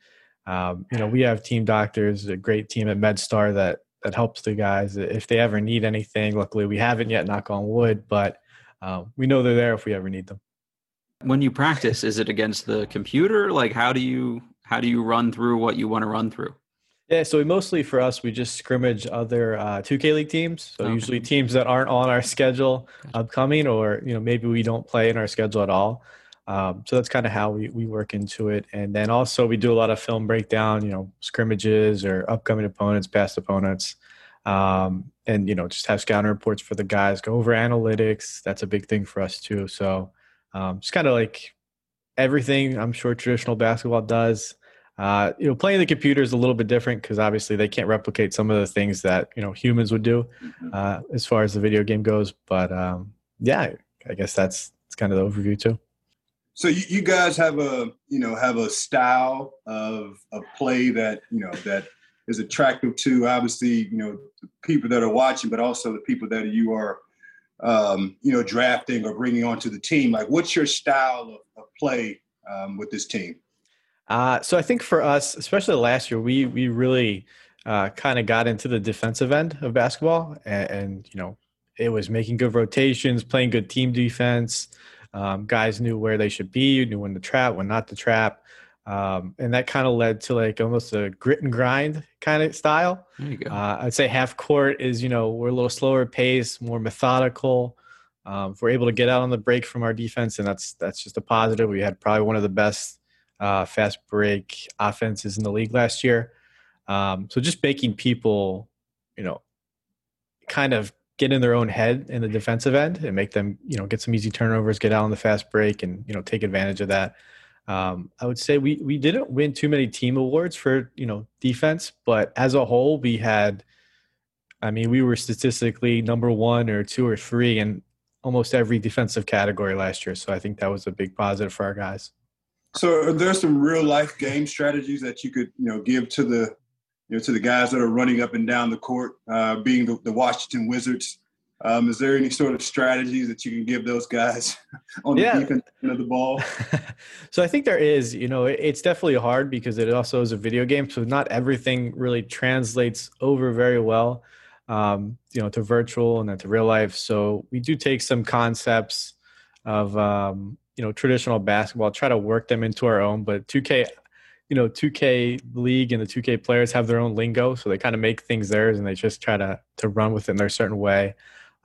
[SPEAKER 3] um, you know, we have team doctors, a great team at MedStar that that helps the guys if they ever need anything. Luckily, we haven't yet, knock on wood, but um, we know they're there if we ever need them.
[SPEAKER 1] When you practice, is it against the computer? Like, how do you how do you run through what you want to run through?
[SPEAKER 3] Yeah, so we mostly for us we just scrimmage other uh, 2K League teams. So okay. usually teams that aren't on our schedule upcoming, or you know maybe we don't play in our schedule at all. Um, so that's kind of how we, we work into it. And then also we do a lot of film breakdown, you know, scrimmages or upcoming opponents, past opponents, um, and you know just have scouting reports for the guys. Go over analytics. That's a big thing for us too. So um, just kind of like everything I'm sure traditional basketball does. Uh, you know, playing the computer is a little bit different because obviously they can't replicate some of the things that you know humans would do mm-hmm. uh, as far as the video game goes. But um, yeah, I guess that's that's kind of the overview too.
[SPEAKER 2] So you, you guys have a you know have a style of of play that you know that is attractive to obviously you know the people that are watching, but also the people that you are um, you know drafting or bringing onto the team. Like, what's your style of, of play um, with this team?
[SPEAKER 3] Uh, so I think for us, especially last year, we we really uh, kind of got into the defensive end of basketball, and, and, you know, it was making good rotations, playing good team defense. Um, guys knew where they should be, knew when to trap, when not to trap, um, and that kind of led to like almost a grit and grind kind of style.
[SPEAKER 1] There you go.
[SPEAKER 3] Uh, I'd say half court is you know we're a little slower pace, more methodical. Um, we're able to get out on the break from our defense, and that's that's just a positive. We had probably one of the best uh, fast break offenses in the league last year. Um, so just making people, you know, kind of get in their own head in the defensive end and make them, you know, get some easy turnovers, get out on the fast break, and you know, take advantage of that. Um, I would say we we didn't win too many team awards for you know defense, but as a whole, we had. I mean, we were statistically number one or two or three in almost every defensive category last year. So I think that was a big positive for our guys.
[SPEAKER 2] So there's some real life game strategies that you could, you know, give to the, you know, to the guys that are running up and down the court, uh, being the, the, Washington Wizards. Um, is there any sort of strategies that you can give those guys on yeah. the defense end of the ball?
[SPEAKER 3] so I think there is. You know, it's definitely hard because it also is a video game, so not everything really translates over very well. Um, you know, to virtual and then to real life. So we do take some concepts of um, you know traditional basketball try to work them into our own but 2k you know 2k league and the 2k players have their own lingo so they kind of make things theirs and they just try to to run with it in their certain way.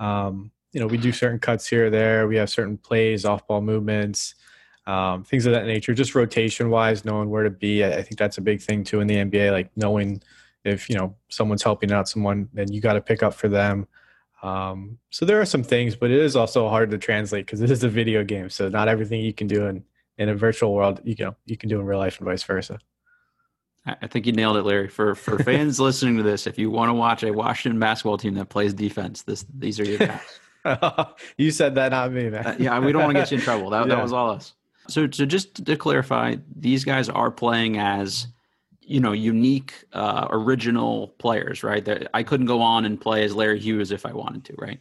[SPEAKER 3] Um, you know we do certain cuts here or there we have certain plays off ball movements um, things of that nature just rotation wise knowing where to be I, I think that's a big thing too in the nba like knowing if you know someone's helping out someone then you got to pick up for them um, so there are some things, but it is also hard to translate because it is a video game. So not everything you can do in, in a virtual world, you know, you can do in real life and vice versa.
[SPEAKER 1] I think you nailed it, Larry. For for fans listening to this, if you want to watch a Washington basketball team that plays defense, this these are your
[SPEAKER 3] guys. you said that, not me, man.
[SPEAKER 1] Uh, yeah, we don't want to get you in trouble. That, yeah. that was all us. So, so just to clarify, these guys are playing as you know unique uh, original players right that i couldn't go on and play as larry hughes if i wanted to right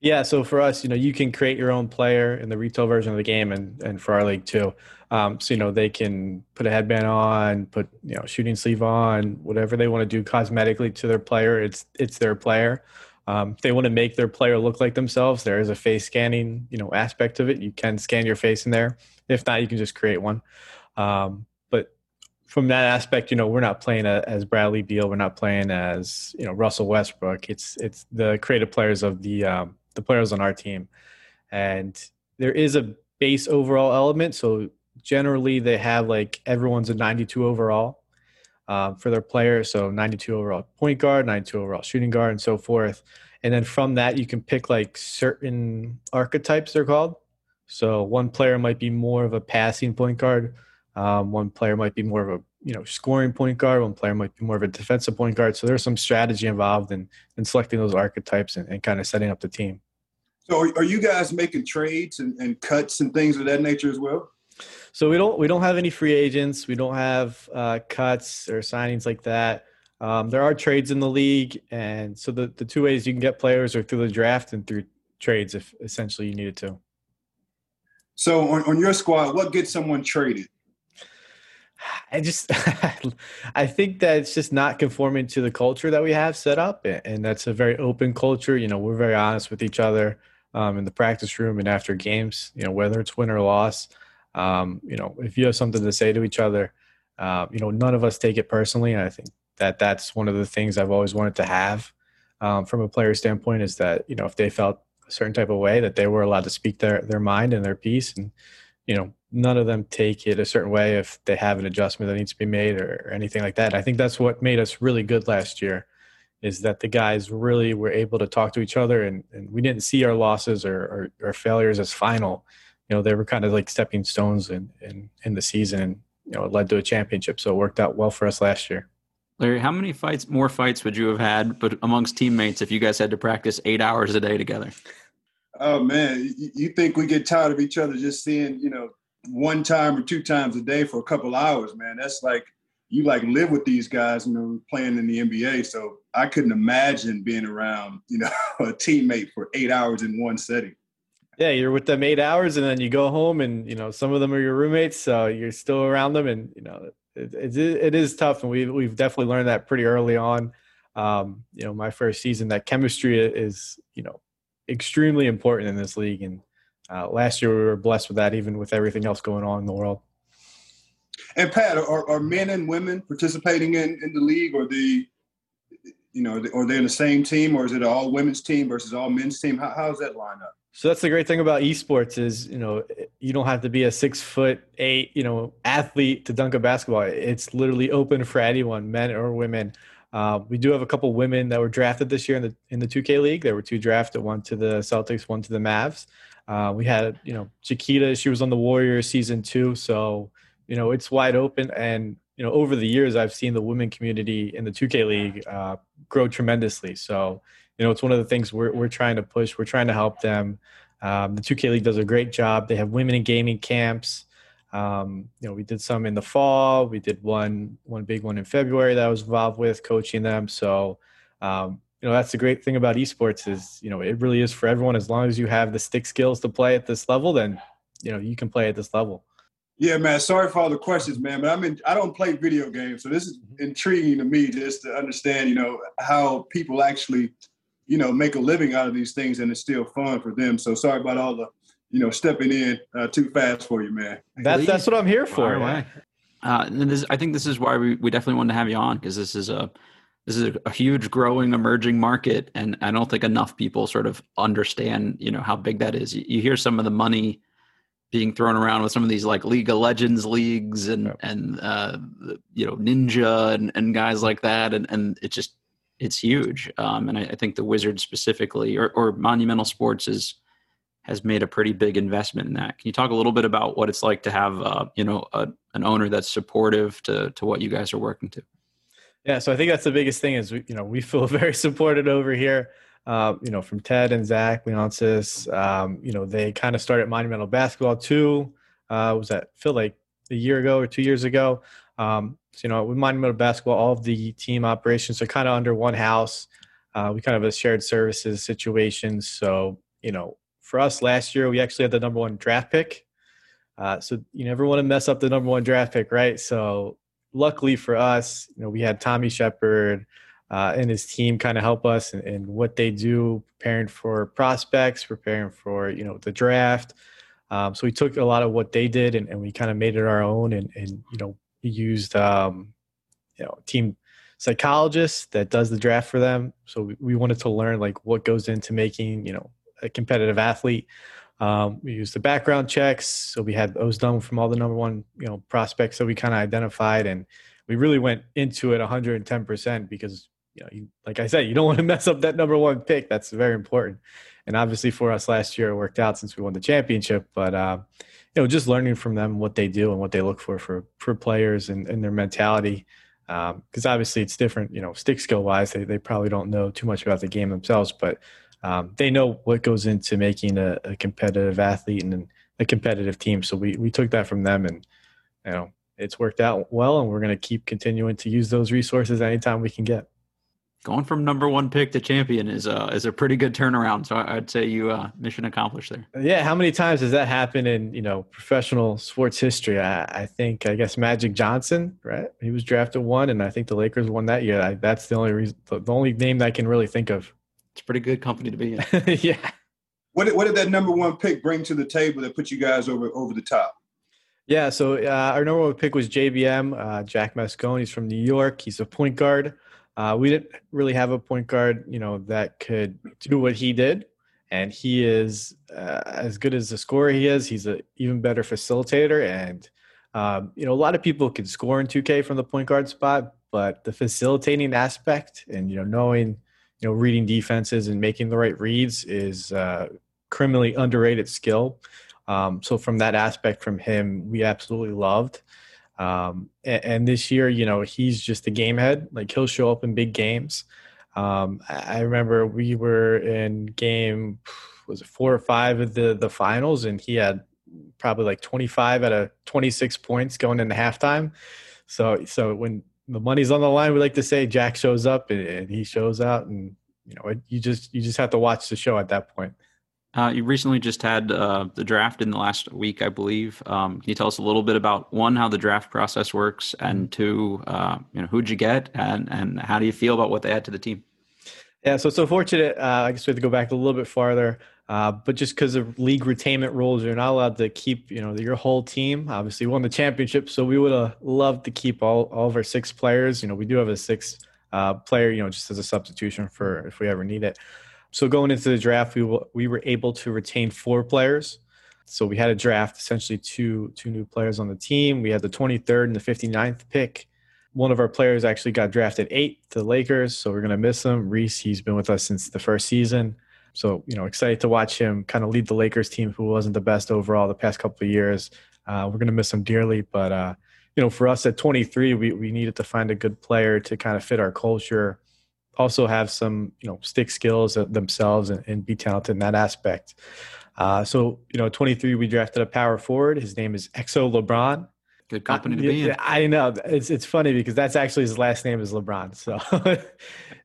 [SPEAKER 3] Yeah, so for us, you know, you can create your own player in the retail version of the game, and and for our league too. Um, so you know, they can put a headband on, put you know, shooting sleeve on, whatever they want to do cosmetically to their player. It's it's their player. Um, if they want to make their player look like themselves, there is a face scanning, you know, aspect of it. You can scan your face in there. If not, you can just create one. Um, from that aspect, you know, we're not playing a, as Bradley Beal. We're not playing as you know Russell Westbrook. It's it's the creative players of the um, the players on our team, and there is a base overall element. So generally, they have like everyone's a 92 overall um, for their player, So 92 overall point guard, 92 overall shooting guard, and so forth. And then from that, you can pick like certain archetypes. They're called. So one player might be more of a passing point guard. Um, one player might be more of a you know scoring point guard. One player might be more of a defensive point guard. So there's some strategy involved in in selecting those archetypes and, and kind of setting up the team.
[SPEAKER 2] So are, are you guys making trades and, and cuts and things of that nature as well?
[SPEAKER 3] So we don't we don't have any free agents. We don't have uh, cuts or signings like that. Um, there are trades in the league, and so the the two ways you can get players are through the draft and through trades if essentially you needed to.
[SPEAKER 2] So on, on your squad, what gets someone traded?
[SPEAKER 3] I just I think that it's just not conforming to the culture that we have set up, and that's a very open culture. You know, we're very honest with each other um, in the practice room and after games. You know, whether it's win or loss. Um, you know, if you have something to say to each other, uh, you know, none of us take it personally. And I think that that's one of the things I've always wanted to have um, from a player standpoint is that you know if they felt a certain type of way that they were allowed to speak their their mind and their piece and you know none of them take it a certain way if they have an adjustment that needs to be made or, or anything like that. And I think that's what made us really good last year is that the guys really were able to talk to each other and, and we didn't see our losses or, or, or failures as final. You know, they were kind of like stepping stones in, in, in the season and, you know, it led to a championship. So it worked out well for us last year.
[SPEAKER 1] Larry, how many fights, more fights would you have had, but amongst teammates, if you guys had to practice eight hours a day together?
[SPEAKER 2] Oh man, you think we get tired of each other just seeing, you know, one time or two times a day for a couple hours, man. That's like you like live with these guys, you know, playing in the NBA. So I couldn't imagine being around, you know, a teammate for eight hours in one setting.
[SPEAKER 3] Yeah, you're with them eight hours, and then you go home, and you know some of them are your roommates, so you're still around them, and you know it, it, it is tough, and we've we've definitely learned that pretty early on. Um, you know, my first season, that chemistry is you know extremely important in this league, and uh, last year we were blessed with that, even with everything else going on in the world.
[SPEAKER 2] And Pat, are, are men and women participating in, in the league, or the you know, are they in the same team, or is it all women's team versus all men's team? How, how's that line up?
[SPEAKER 3] So that's the great thing about esports is you know you don't have to be a six foot eight you know athlete to dunk a basketball. It's literally open for anyone, men or women. Uh, we do have a couple women that were drafted this year in the in the 2K league. There were two drafted, one to the Celtics, one to the Mavs. Uh, we had, you know, Chiquita, she was on the Warriors season two. So, you know, it's wide open. And, you know, over the years, I've seen the women community in the 2K League uh, grow tremendously. So, you know, it's one of the things we're, we're trying to push. We're trying to help them. Um, the 2K League does a great job. They have women in gaming camps. Um, you know, we did some in the fall. We did one one big one in February that I was involved with coaching them. So, um, you know that's the great thing about esports is you know it really is for everyone. As long as you have the stick skills to play at this level then you know you can play at this level.
[SPEAKER 2] Yeah man. Sorry for all the questions man but i mean i don't play video games so this is mm-hmm. intriguing to me just to understand you know how people actually you know make a living out of these things and it's still fun for them. So sorry about all the you know stepping in uh, too fast for you man.
[SPEAKER 3] That's that's what i'm here for.
[SPEAKER 1] Uh, and this, i think this is why we, we definitely wanted to have you on because this is a this is a, huge growing emerging market and i don't think enough people sort of understand you know how big that is. You, you hear some of the money being thrown around with some of these like league of legends leagues and yep. and uh, you know ninja and, and guys like that and and it just it's huge. Um, and I, I, think the wizards specifically or, or monumental sports is has made a pretty big investment in that. Can you talk a little bit about what it's like to have uh, you know a, an owner that's supportive to to what you guys are working to
[SPEAKER 3] yeah, so I think that's the biggest thing is we, you know we feel very supported over here. Uh, you know, from Ted and Zach Leonsis. Um, you know, they kind of started Monumental Basketball too. Uh, was that feel like a year ago or two years ago? Um, so, you know, with Monumental Basketball, all of the team operations are kind of under one house. Uh, we kind of have a shared services situation. So, you know, for us last year, we actually had the number one draft pick. Uh, so you never want to mess up the number one draft pick, right? So luckily for us, you know, we had Tommy Sheppard uh, and his team kind of help us in, what they do, preparing for prospects, preparing for you know the draft. Um, so we took a lot of what they did and, and we kind of made it our own, and, and you know used um, you know team psychologist that does the draft for them. So we, we wanted to learn like what goes into making you know a competitive athlete. Um, we used the background checks, so we had those done from all the number one you know prospects that we kind of identified, and we really went into it 110 percent because you know, you, like I said, you don't want to mess up that number one pick. That's very important. And obviously for us last year, it worked out since we won the championship. But uh, you know, just learning from them what they do and what they look for for for players and, and their mentality. Because um, obviously it's different. You know, stick skill wise, they they probably don't know too much about the game themselves, but um, they know what goes into making a, a competitive athlete and a competitive team. So we we took that from them, and you know, it's worked out well, and we're going to keep continuing to use those resources anytime we can get
[SPEAKER 1] going from number one pick to champion is a is a pretty good turnaround. So I'd say you uh, mission accomplished there.
[SPEAKER 3] Yeah, how many times has that happened in you know professional sports history? I, I think I guess Magic Johnson, right? He was drafted one, and I think the Lakers won that year. I, that's the only reason, the only name that I can really think of.
[SPEAKER 1] It's pretty good company to be in.
[SPEAKER 3] yeah.
[SPEAKER 2] What did, what did that number one pick bring to the table that put you guys over over the top?
[SPEAKER 3] Yeah, so uh, our number one pick was JBM, uh, Jack Moscone. He's from New York. He's a point guard. Uh, we didn't really have a point guard, you know, that could do what he did, and he is uh, as good as a scorer he is. He's an even better facilitator, and um, you know, a lot of people can score in 2K from the point guard spot, but the facilitating aspect and you know, knowing, you know, reading defenses and making the right reads is uh, criminally underrated skill. Um, so from that aspect, from him, we absolutely loved. Um, and, and, this year, you know, he's just a game head. Like he'll show up in big games. Um, I remember we were in game was it four or five of the the finals, and he had probably like 25 out of 26 points going into halftime. So so when the money's on the line, we like to say Jack shows up and, and he shows out, and you know, you just you just have to watch the show at that point.
[SPEAKER 1] Uh, you recently just had uh, the draft in the last week, I believe. Um, can you tell us a little bit about one, how the draft process works, and two, uh, you know, who'd you get, and and how do you feel about what they add to the team?
[SPEAKER 3] Yeah, so so fortunate. Uh, I guess we have to go back a little bit farther, uh, but just because of league retainment rules, you're not allowed to keep you know your whole team. Obviously, won the championship, so we would have loved to keep all all of our six players. You know, we do have a six uh, player, you know, just as a substitution for if we ever need it. So going into the draft, we w- we were able to retain four players. So we had a draft essentially two two new players on the team. We had the 23rd and the 59th pick. One of our players actually got drafted eight to the Lakers, so we're gonna miss him. Reese, he's been with us since the first season. So you know, excited to watch him kind of lead the Lakers team, who wasn't the best overall the past couple of years. Uh, we're gonna miss him dearly, but uh, you know, for us at 23, we we needed to find a good player to kind of fit our culture also have some you know stick skills themselves and, and be talented in that aspect. Uh, so you know, 23, we drafted a power forward. His name is Exo LeBron.
[SPEAKER 1] Good company to be in.
[SPEAKER 3] I know it's it's funny because that's actually his last name is LeBron. So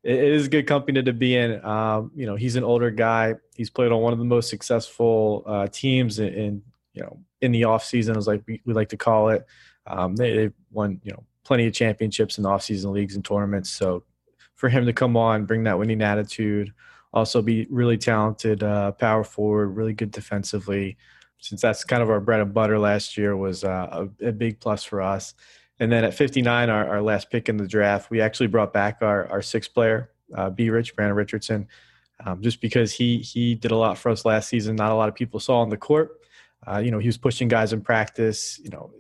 [SPEAKER 3] it is a good company to be in. Um, you know, he's an older guy. He's played on one of the most successful uh, teams in, in, you know in the off season, as like we, we like to call it. Um, they, they won you know plenty of championships in off season leagues and tournaments. So for him to come on, bring that winning attitude, also be really talented uh, power forward, really good defensively. Since that's kind of our bread and butter last year, was uh, a, a, big plus for us. And then at 59, our, our, last pick in the draft, we actually brought back our, our sixth player, uh, B. Rich Brandon Richardson, um, just because he he did a lot for us last season. Not a lot of people saw on the court. Uh, you know, he was pushing guys in practice. You know,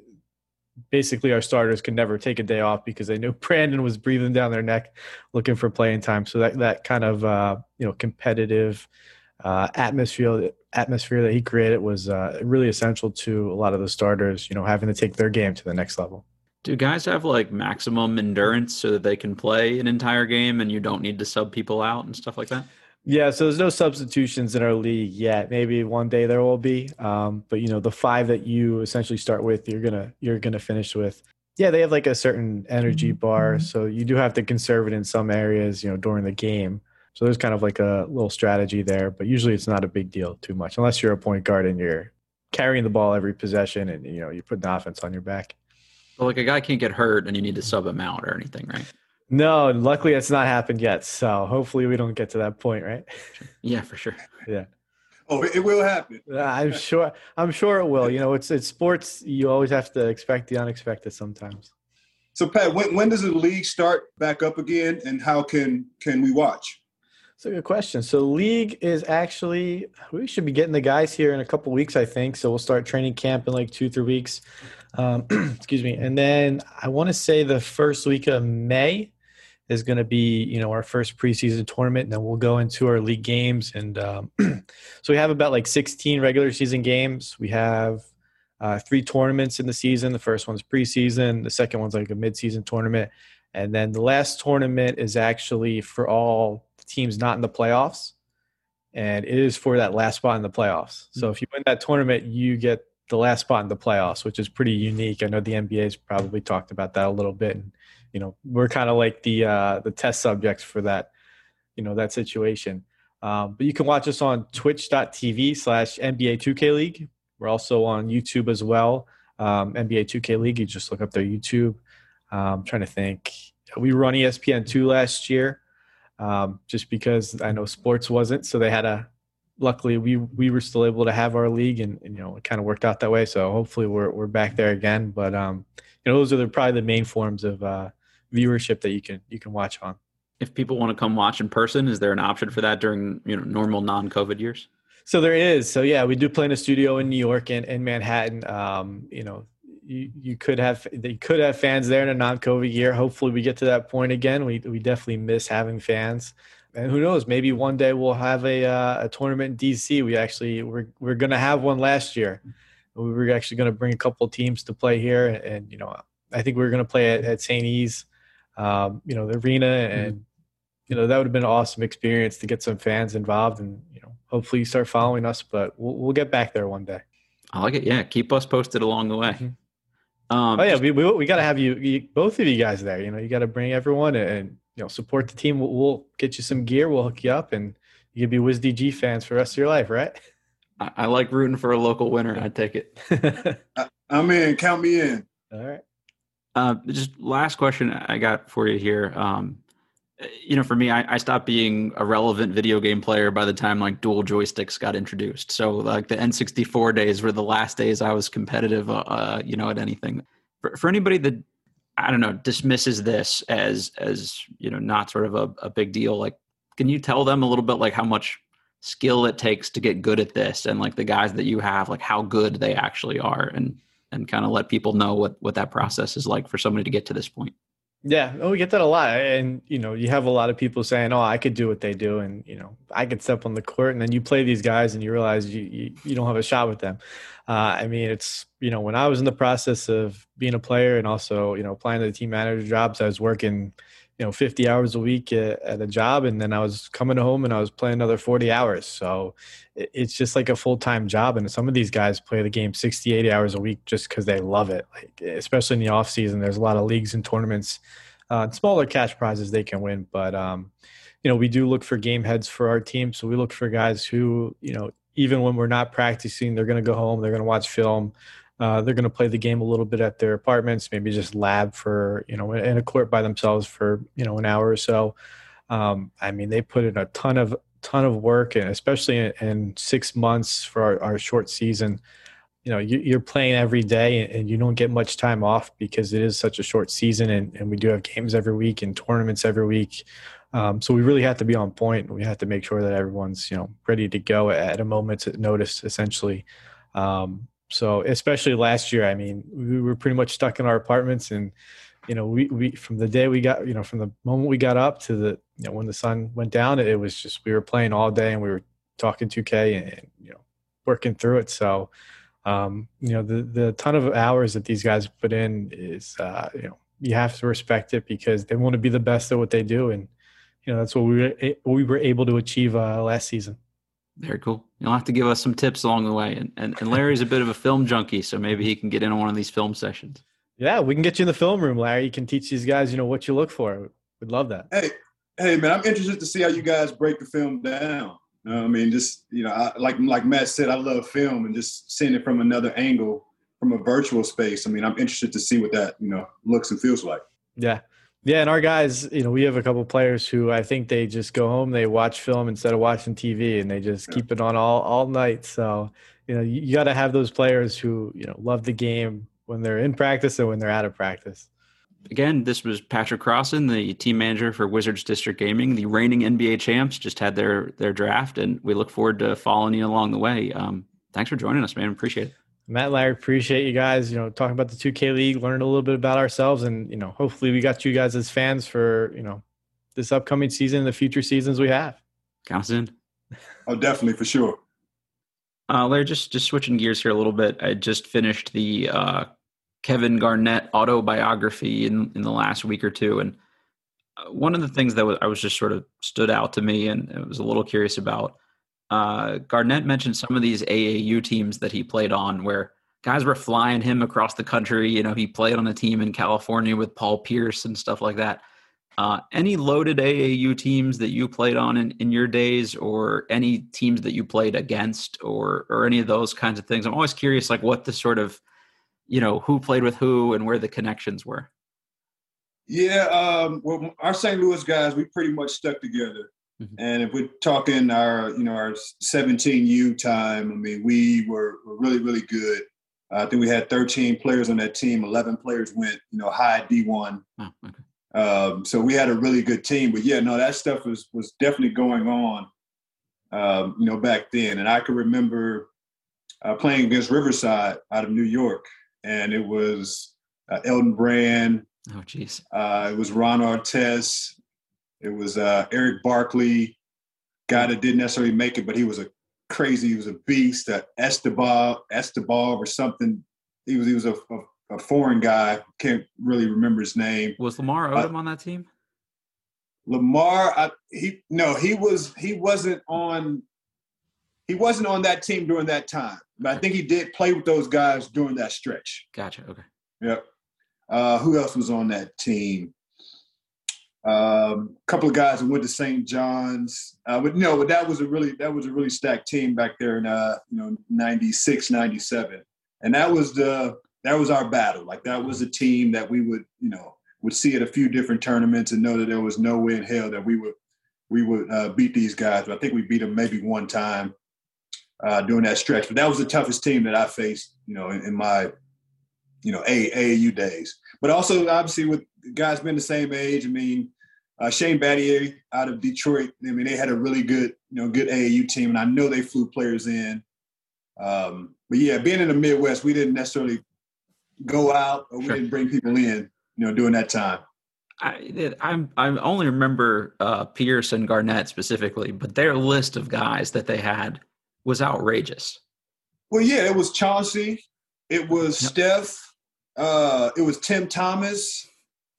[SPEAKER 3] basically our starters could never take a day off because they knew Brandon was breathing down their neck looking for playing time. So that, that kind of, uh, you know, competitive uh, atmosphere, atmosphere that he created was uh, really essential to a lot of the starters, you know, having to take their game to the next level.
[SPEAKER 1] Do guys have like maximum endurance so that they can play an entire game and you don't need to sub people out and stuff like that?
[SPEAKER 3] Yeah, so there's no substitutions in our league yet. Maybe one day there will be, um, but you know the five that you essentially start with, you're gonna you're gonna finish with. Yeah, they have like a certain energy mm-hmm. bar, mm-hmm. so you do have to conserve it in some areas, you know, during the game. so there's kind of like a little strategy there, but usually it's not a big deal too much unless you're a point guard and you're carrying the ball every possession and you know you're putting the offense on your back.
[SPEAKER 1] Well, like a guy can't get hurt and you need to sub him out or anything, right?
[SPEAKER 3] No, luckily it's not happened yet. So hopefully we don't get to that point, right?
[SPEAKER 1] Yeah, for sure.
[SPEAKER 3] Yeah.
[SPEAKER 2] Oh, it will happen.
[SPEAKER 3] Uh, I'm sure. I'm sure it will. You know, it's it's sports. You always have to expect the unexpected sometimes.
[SPEAKER 2] So, Pat, when, when does the league start back up again, and how can can we watch?
[SPEAKER 3] It's a good question. So, league is actually we should be getting the guys here in a couple weeks, I think. So, we'll start training camp in like two, three weeks. Um, excuse me, and then I want to say the first week of May is going to be you know our first preseason tournament and then we'll go into our league games. And um, so we have about like 16 regular season games. We have uh, three tournaments in the season. The first one's preseason. The second one's like a midseason tournament. And then the last tournament is actually for all teams not in the playoffs. And it is for that last spot in the playoffs. So if you win that tournament you get the last spot in the playoffs which is pretty unique. I know the nba's probably talked about that a little bit and you know we're kind of like the uh, the test subjects for that you know that situation. Um, but you can watch us on twitch.tv slash nba 2k league. We're also on youtube as well. Um, nba 2k league you just look up their youtube. Um, i'm trying to think. We run espn2 last year um, just because i know sports wasn't so they had a luckily we we were still able to have our league and, and you know it kind of worked out that way so hopefully we're, we're back there again but um you know those are the, probably the main forms of uh viewership that you can you can watch on.
[SPEAKER 1] If people want to come watch in person, is there an option for that during you know normal non-COVID years?
[SPEAKER 3] So there is. So yeah, we do play in a studio in New York and, in Manhattan. Um, you know, you, you could have you could have fans there in a non-COVID year. Hopefully, we get to that point again. We we definitely miss having fans, and who knows? Maybe one day we'll have a uh, a tournament in DC. We actually we're we're gonna have one last year. We were actually going to bring a couple teams to play here, and, you know, I think we are going to play at, at St. E's um, you know, the arena, mm-hmm. and you know that would have been an awesome experience to get some fans involved, and you know, hopefully you start following us. But we'll, we'll get back there one day.
[SPEAKER 1] I like it. Yeah, keep us posted along the way. Mm-hmm.
[SPEAKER 3] Um, oh yeah, we we, we got to have you, you, both of you guys there. You know, you got to bring everyone and you know support the team. We'll, we'll, get you some gear. We'll hook you up, and you can be WizDG fans for the rest of your life, right?
[SPEAKER 1] I, I like rooting for a local winner. I take it.
[SPEAKER 2] I'm in. Count me in.
[SPEAKER 3] All right.
[SPEAKER 1] Uh, just last question I got for you here. Um, you know, for me, I, I, stopped being a relevant video game player by the time like dual joysticks got introduced. So like the N64 days were the last days I was competitive, uh, uh, you know, at anything. For, for anybody that I don't know dismisses this as as you know not sort of a, a big deal, like can you tell them a little bit like how much skill it takes to get good at this and like the guys that you have, like how good they actually are and and kind of let people know what what that process is like for somebody to get to this point.
[SPEAKER 3] Yeah, oh, we get that a lot, and you know, you have a lot of people saying, "Oh, I could do what they do," and you know, I could step on the court, and then you play these guys, and you realize you you, you don't have a shot with them. Uh, I mean, it's you know, when I was in the process of being a player and also you know applying to the team manager jobs, I was working you know 50 hours a week at, at, a job and then i was coming home and i was playing another 40 hours. So it, it's just like a full-time job and some of these guys play the game 60 80 hours a week just because they love it. Like especially in the off season there's a lot of leagues and tournaments uh, smaller cash prizes they can win. But um, you know we do look for game heads for our team. So we look for guys who you know even when we're not practicing they're going to go home they're going to watch film uh, they're going to play the game a little bit at their apartments, maybe just lab for you know in a court by themselves for you know an hour or so. Um, I mean, they put in a ton of ton of work, and especially in, in six months for our, our short season. You know, you, are playing every day, and you don't get much time off because it is such a short season, and, and we do have games every week and tournaments every week. Um, so we really have to be on point. We have to make sure that everyone's you know ready to go at a moment's notice, essentially. Um, so especially last year, I mean, we were pretty much stuck in our apartments, and you know, we we from the day we got, you know, from the moment we got up to the you know when the sun went down, it was just we were playing all day and we were talking 2K and, and you know working through it. So um, you know the the ton of hours that these guys put in is uh, you know you have to respect it because they want to be the best at what they do, and you know that's what we were we were able to achieve uh, last season.
[SPEAKER 1] Very cool. You'll have to give us some tips along the way. And, and, and Larry's a bit of a film junkie, so maybe he can get in on one of these film sessions.
[SPEAKER 3] Yeah, we can get you in the film room, Larry. You can teach these guys, you know, what you look for. We'd love that.
[SPEAKER 2] Hey, Hey man, I'm interested to see how you guys break the film down. You I mean, just you know, I, like like Matt said, I love film and just seeing it from another angle, from a virtual space. I mean, I'm interested to see what that you know looks and feels like.
[SPEAKER 3] Yeah, yeah, and our guys, you know, we have a couple players who I think they just go home, they watch film instead of watching TV, and they just yeah. keep it on all all night. So you know, you, you got to have those players who you know love the game when they're in practice and when they're out of practice.
[SPEAKER 1] Again, this was Patrick Crossan, the team manager for Wizards District Gaming. The reigning NBA champs just had their their draft, and we look forward to following you along the way. Um, thanks for joining us, man. Appreciate it.
[SPEAKER 3] Matt, Larry, appreciate you guys. You know, talking about the 2K League, learned a little bit about ourselves, and you know, hopefully, we got you guys as fans for you know this upcoming season, and the future seasons we have.
[SPEAKER 1] Count us in.
[SPEAKER 2] Oh, definitely for sure.
[SPEAKER 1] Uh, Larry, just just switching gears here a little bit. I just finished the uh, Kevin Garnett autobiography in, in the last week or two. And uh, one of the things that I was just sort of stood out to me and I was a little curious about, uh, Garnett mentioned some of these AAU teams that he played on where guys were flying him across the country. You know, he played on a team in California with Paul Pierce and stuff like that. Uh, any loaded AAU teams that you played on in, in your days, or any teams that you played against, or or any of those kinds of things? I'm always curious, like what the sort of you know who played with who and where the connections were
[SPEAKER 2] yeah um, well our st louis guys we pretty much stuck together mm-hmm. and if we're talking our you know our 17u time i mean we were, were really really good uh, i think we had 13 players on that team 11 players went you know high d1 oh, okay. um, so we had a really good team but yeah no that stuff was was definitely going on um, you know back then and i can remember uh, playing against riverside out of new york and it was uh, Elton Brand.
[SPEAKER 1] Oh, jeez.
[SPEAKER 2] Uh, it was Ron Artest. It was uh, Erick Barkley, guy that didn't necessarily make it, but he was a crazy. He was a beast. Uh, Esteban, Esteban, or something. He was he was a, a, a, foreign guy. Can't really remember his name.
[SPEAKER 1] Was Lamar uh, Odom on that team?
[SPEAKER 2] Lamar, I, he no, he was he wasn't on he wasn't on that team during that time, but I think he did play with those guys during that stretch.
[SPEAKER 1] Gotcha. Okay.
[SPEAKER 2] Yep. Uh, who else was on that team? A um, couple of guys who went to St. John's, uh, but no, but that was a really that was a really stacked team back there in uh, you know 96, 97. and that was the that was our battle. Like that was a team that we would you know would see at a few different tournaments and know that there was no way in hell that we would we would uh, beat these guys. But I think we beat them maybe one time uh, during that stretch. But that was the toughest team that I faced, you know, in, in my, you know, A, AAU days. But also, obviously, with guys being the same age, I mean, uh, Shane Battier out of Detroit, I mean, they had a really good, you know, good AAU team, and I know they flew players in. Um, but yeah, being in the Midwest, we didn't necessarily go out or we sure. didn't bring people in, you know, during that time.
[SPEAKER 1] I I'm I only remember uh, Pierce and Garnett specifically, but their list of guys that they had was outrageous.
[SPEAKER 2] Well, yeah, it was Chauncey, it was yep. Steph, uh, it was Tim Thomas.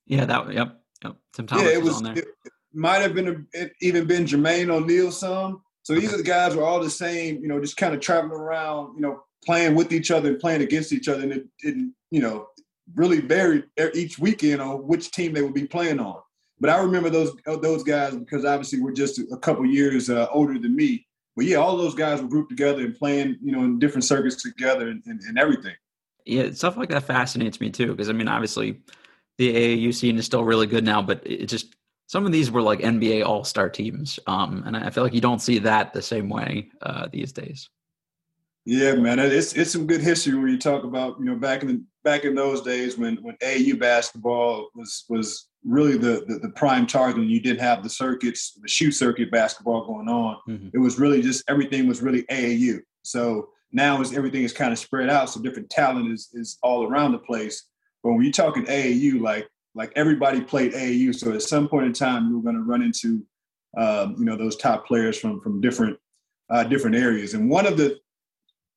[SPEAKER 1] Yeah, that yep, yep. Tim Thomas yeah, it was, was it
[SPEAKER 2] might have been a, it even been Jermaine O'Neal some. So these are the guys were all the same, you know, just kind of traveling around, you know, playing with each other and playing against each other, and it, it you know really varied each weekend on which team they would be playing on. But I remember those those guys because obviously we're just a couple years uh, older than me but yeah, all those guys were grouped together and playing, you know, in different circuits together and, and, and everything.
[SPEAKER 1] Yeah, stuff like that fascinates me too. Because I mean, obviously, the AAU scene is still really good now, but it just some of these were like NBA All Star teams, um, and I feel like you don't see that the same way uh, these days.
[SPEAKER 2] Yeah, man, it's it's some good history when you talk about you know back in the, back in those days when when AAU basketball was was really the, the, the prime target and you didn't have the circuits, the shoe circuit basketball going on. Mm-hmm. It was really just everything was really AAU. So now as everything is kind of spread out, so different talent is is all around the place. But when you're talking AAU, like like everybody played AAU, so at some point in time you're going to run into um, you know those top players from from different uh, different areas. And one of the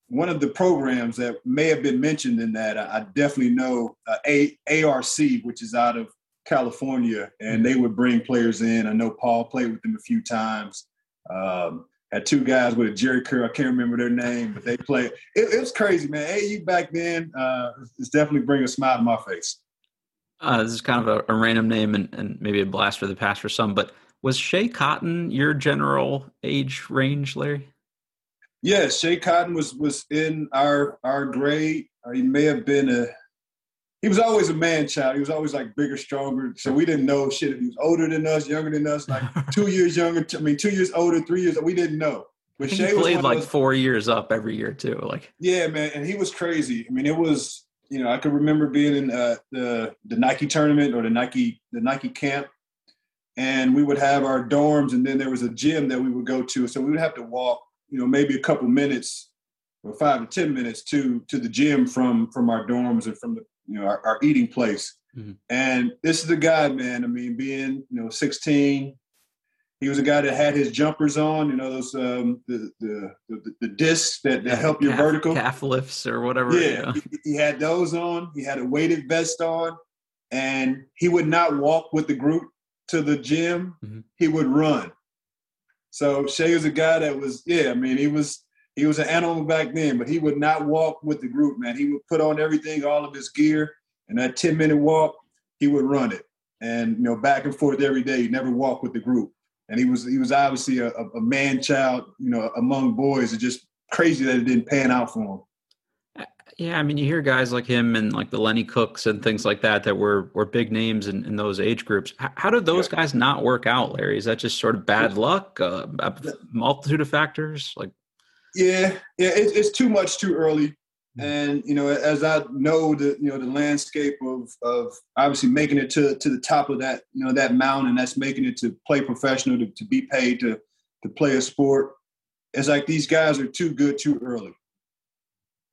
[SPEAKER 2] one of the programs that may have been mentioned in that, I definitely know uh, A- ARC, which is out of California, and mm-hmm. they would bring players in. I know Paul played with them a few times. Um, had two guys with a Jheri curl. I can't remember their name, but they played. It, it was crazy, man. AU back then uh, is definitely bringing a smile to my face.
[SPEAKER 1] Uh, this is kind of a, a random name and, and, maybe a blast for the past for some, but Was Schea Cotton your general age range, Larry?
[SPEAKER 2] Yes, Schea Cotton was was in our our grade. He may have been a. He was always a man child. He was always like bigger, stronger. So we didn't know shit if he was older than us, younger than us, like two years younger. I mean, two years older, three years. We didn't know.
[SPEAKER 1] But Schea played like those, four years up every year too. Like
[SPEAKER 2] yeah, man, and he was crazy. I mean, it was you know I can remember being in uh, the the Nike tournament or the Nike the Nike camp, and we would have our dorms, and then there was a gym that we would go to. So we would have to walk, you know, maybe a couple minutes or five to ten minutes to to the gym from from our dorms and from the you know our, our eating place. Mm-hmm. And this is the guy, man. I mean, being you know 16, he was a guy that had his jumpers on, you know, those um, the, the the the discs that, that help your
[SPEAKER 1] calf,
[SPEAKER 2] vertical
[SPEAKER 1] calf lifts or whatever.
[SPEAKER 2] Yeah, you know. he, he, had those on. He had a weighted vest on, and he would not walk with the group to the gym. Mm-hmm. He would run. So Schea was a guy that was, yeah, I mean, he was he was an animal back then, but he would not walk with the group, man. He would put on everything, all of his gear, and that 10 minute walk, he would run it. And you know, back and forth every day. He never walked with the group and he was he was obviously a, a man child, you know, among boys. It's just crazy that it didn't pan out for him.
[SPEAKER 1] Uh, yeah, I mean, you hear guys like him and like the Lenny Cookes and things like that that were were big names in, in those age groups. How, how did those guys not work out, Larry? Is that just sort of bad luck, uh, a multitude of factors? Like,
[SPEAKER 2] yeah, yeah, it, it's too much too early. Mm-hmm. And you know, as I know the you know the landscape of of obviously making it to to the top of that you know that mountain, that's making it to play professional, to, to be paid to to play a sport. It's like these guys are too good too early.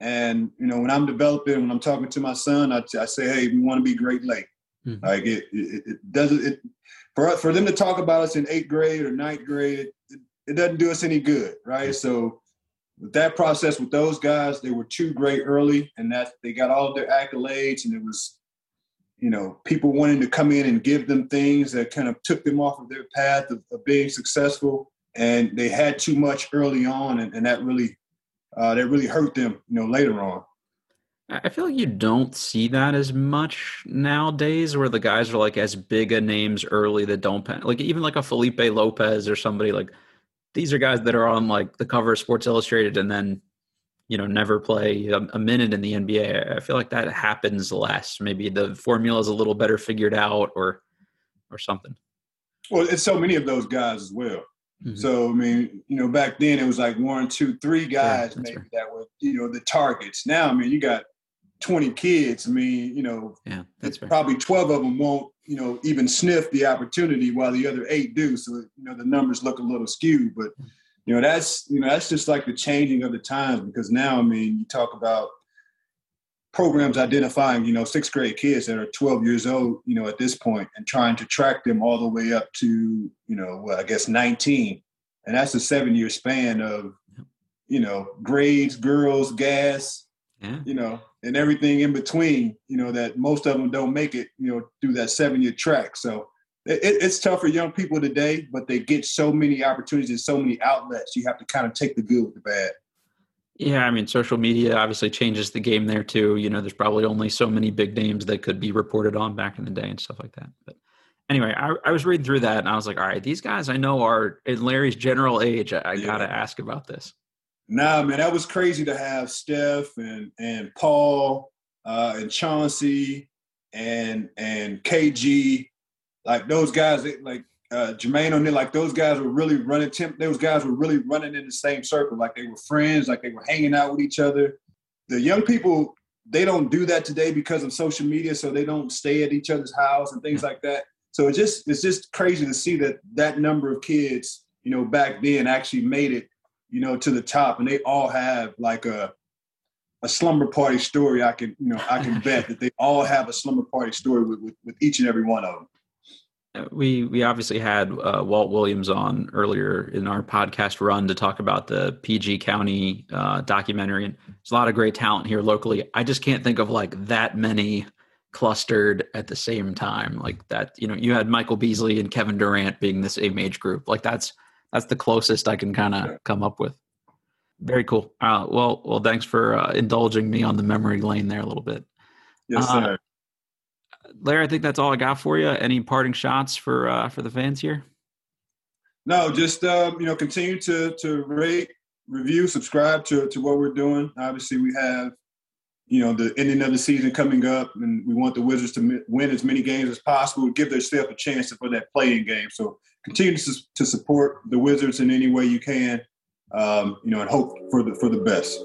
[SPEAKER 2] And you know, when I'm developing, when I'm talking to my son, I, I say, hey, we want to be great late. Mm-hmm. Like it, it, it doesn't it for for them to talk about us in eighth grade or ninth grade, it, it doesn't do us any good, right? So with that process with those guys, they were too great early, and that they got all their accolades, and it was, you know, people wanting to come in and give them things that kind of took them off of their path of, of being successful, and they had too much early on, and, and that really, uh, that really hurt them, you know, later on.
[SPEAKER 1] I feel like you don't see that as much nowadays, where the guys are like as big a names early that don't like even like a Felipe Lopez or somebody like these are guys that are on like the cover of Sports Illustrated and then you know never play a, a, minute in the NBA. I feel like that happens less. Maybe the formula is a little better figured out or or something.
[SPEAKER 2] Well, it's so many of those guys as well. Mm-hmm. So I mean, you know, back then it was like one, two, three guys yeah, maybe right. that were you know the targets. Now I mean, you got 20 kids, I mean, you know,
[SPEAKER 1] yeah, that's
[SPEAKER 2] probably 12 of them won't, you know, even sniff the opportunity while the other eight do. So, you know, the numbers look a little skewed, but you know, that's, you know, that's just like the changing of the times because now, I mean, you talk about programs identifying, you know, sixth grade kids that are 12 years old, you know, at this point and trying to track them all the way up to, you know, well, I guess 19. And that's a seven year span of, you know, grades, girls, gas, yeah. you know, and everything in between, you know, that most of them don't make it, you know, through that seven year track. So it, it's tough for young people today, but they get so many opportunities and so many outlets. You have to kind of take the good with the bad.
[SPEAKER 1] Yeah, I mean, social media obviously changes the game there too. You know, there's probably only so many big names that could be reported on back in the day and stuff like that. But anyway, I, I was reading through that and I was like, all right, these guys I know are in Larry's general age. I, I yeah. got to ask about this.
[SPEAKER 2] Nah, man, that was crazy to have Steph and and Paul uh, and Chauncey and and KG, like those guys, like uh, Jermaine O'Neal, like those guys were really running. Temp- those guys were really running in the same circle, like they were friends, like they were hanging out with each other. The young people, they don't do that today because of social media, so they don't stay at each other's house and things like that. So it's just it's just crazy to see that that number of kids, you know, back then actually made it you know, to the top, and they all have like a a slumber party story. I can, you know, I can bet that they all have a slumber party story with, with, with each and every one of them.
[SPEAKER 1] Uh, we we obviously had uh, Walt Williams on earlier in our podcast run to talk about the PG County uh, documentary, and there's a lot of great talent here locally. I just can't think of like that many clustered at the same time like that. You know, you had Michael Beasley and Kevin Durant being the same age group. Like that's that's the closest I can kind of come up with. Very cool. Uh, well, well, thanks for uh, indulging me on the memory lane there a little bit.
[SPEAKER 2] Yes, uh, sir.
[SPEAKER 1] Larry, I think that's all I got for you. Any parting shots for uh, for the fans here?
[SPEAKER 2] No, just um, you know, continue to to rate, review, subscribe to to what we're doing. Obviously, we have you know the ending of the season coming up, and we want the Wizards to win as many games as possible, give themselves a chance for that playing game. So continue to, to support the Wizards in any way you can, um, you know, and hope for the for the best.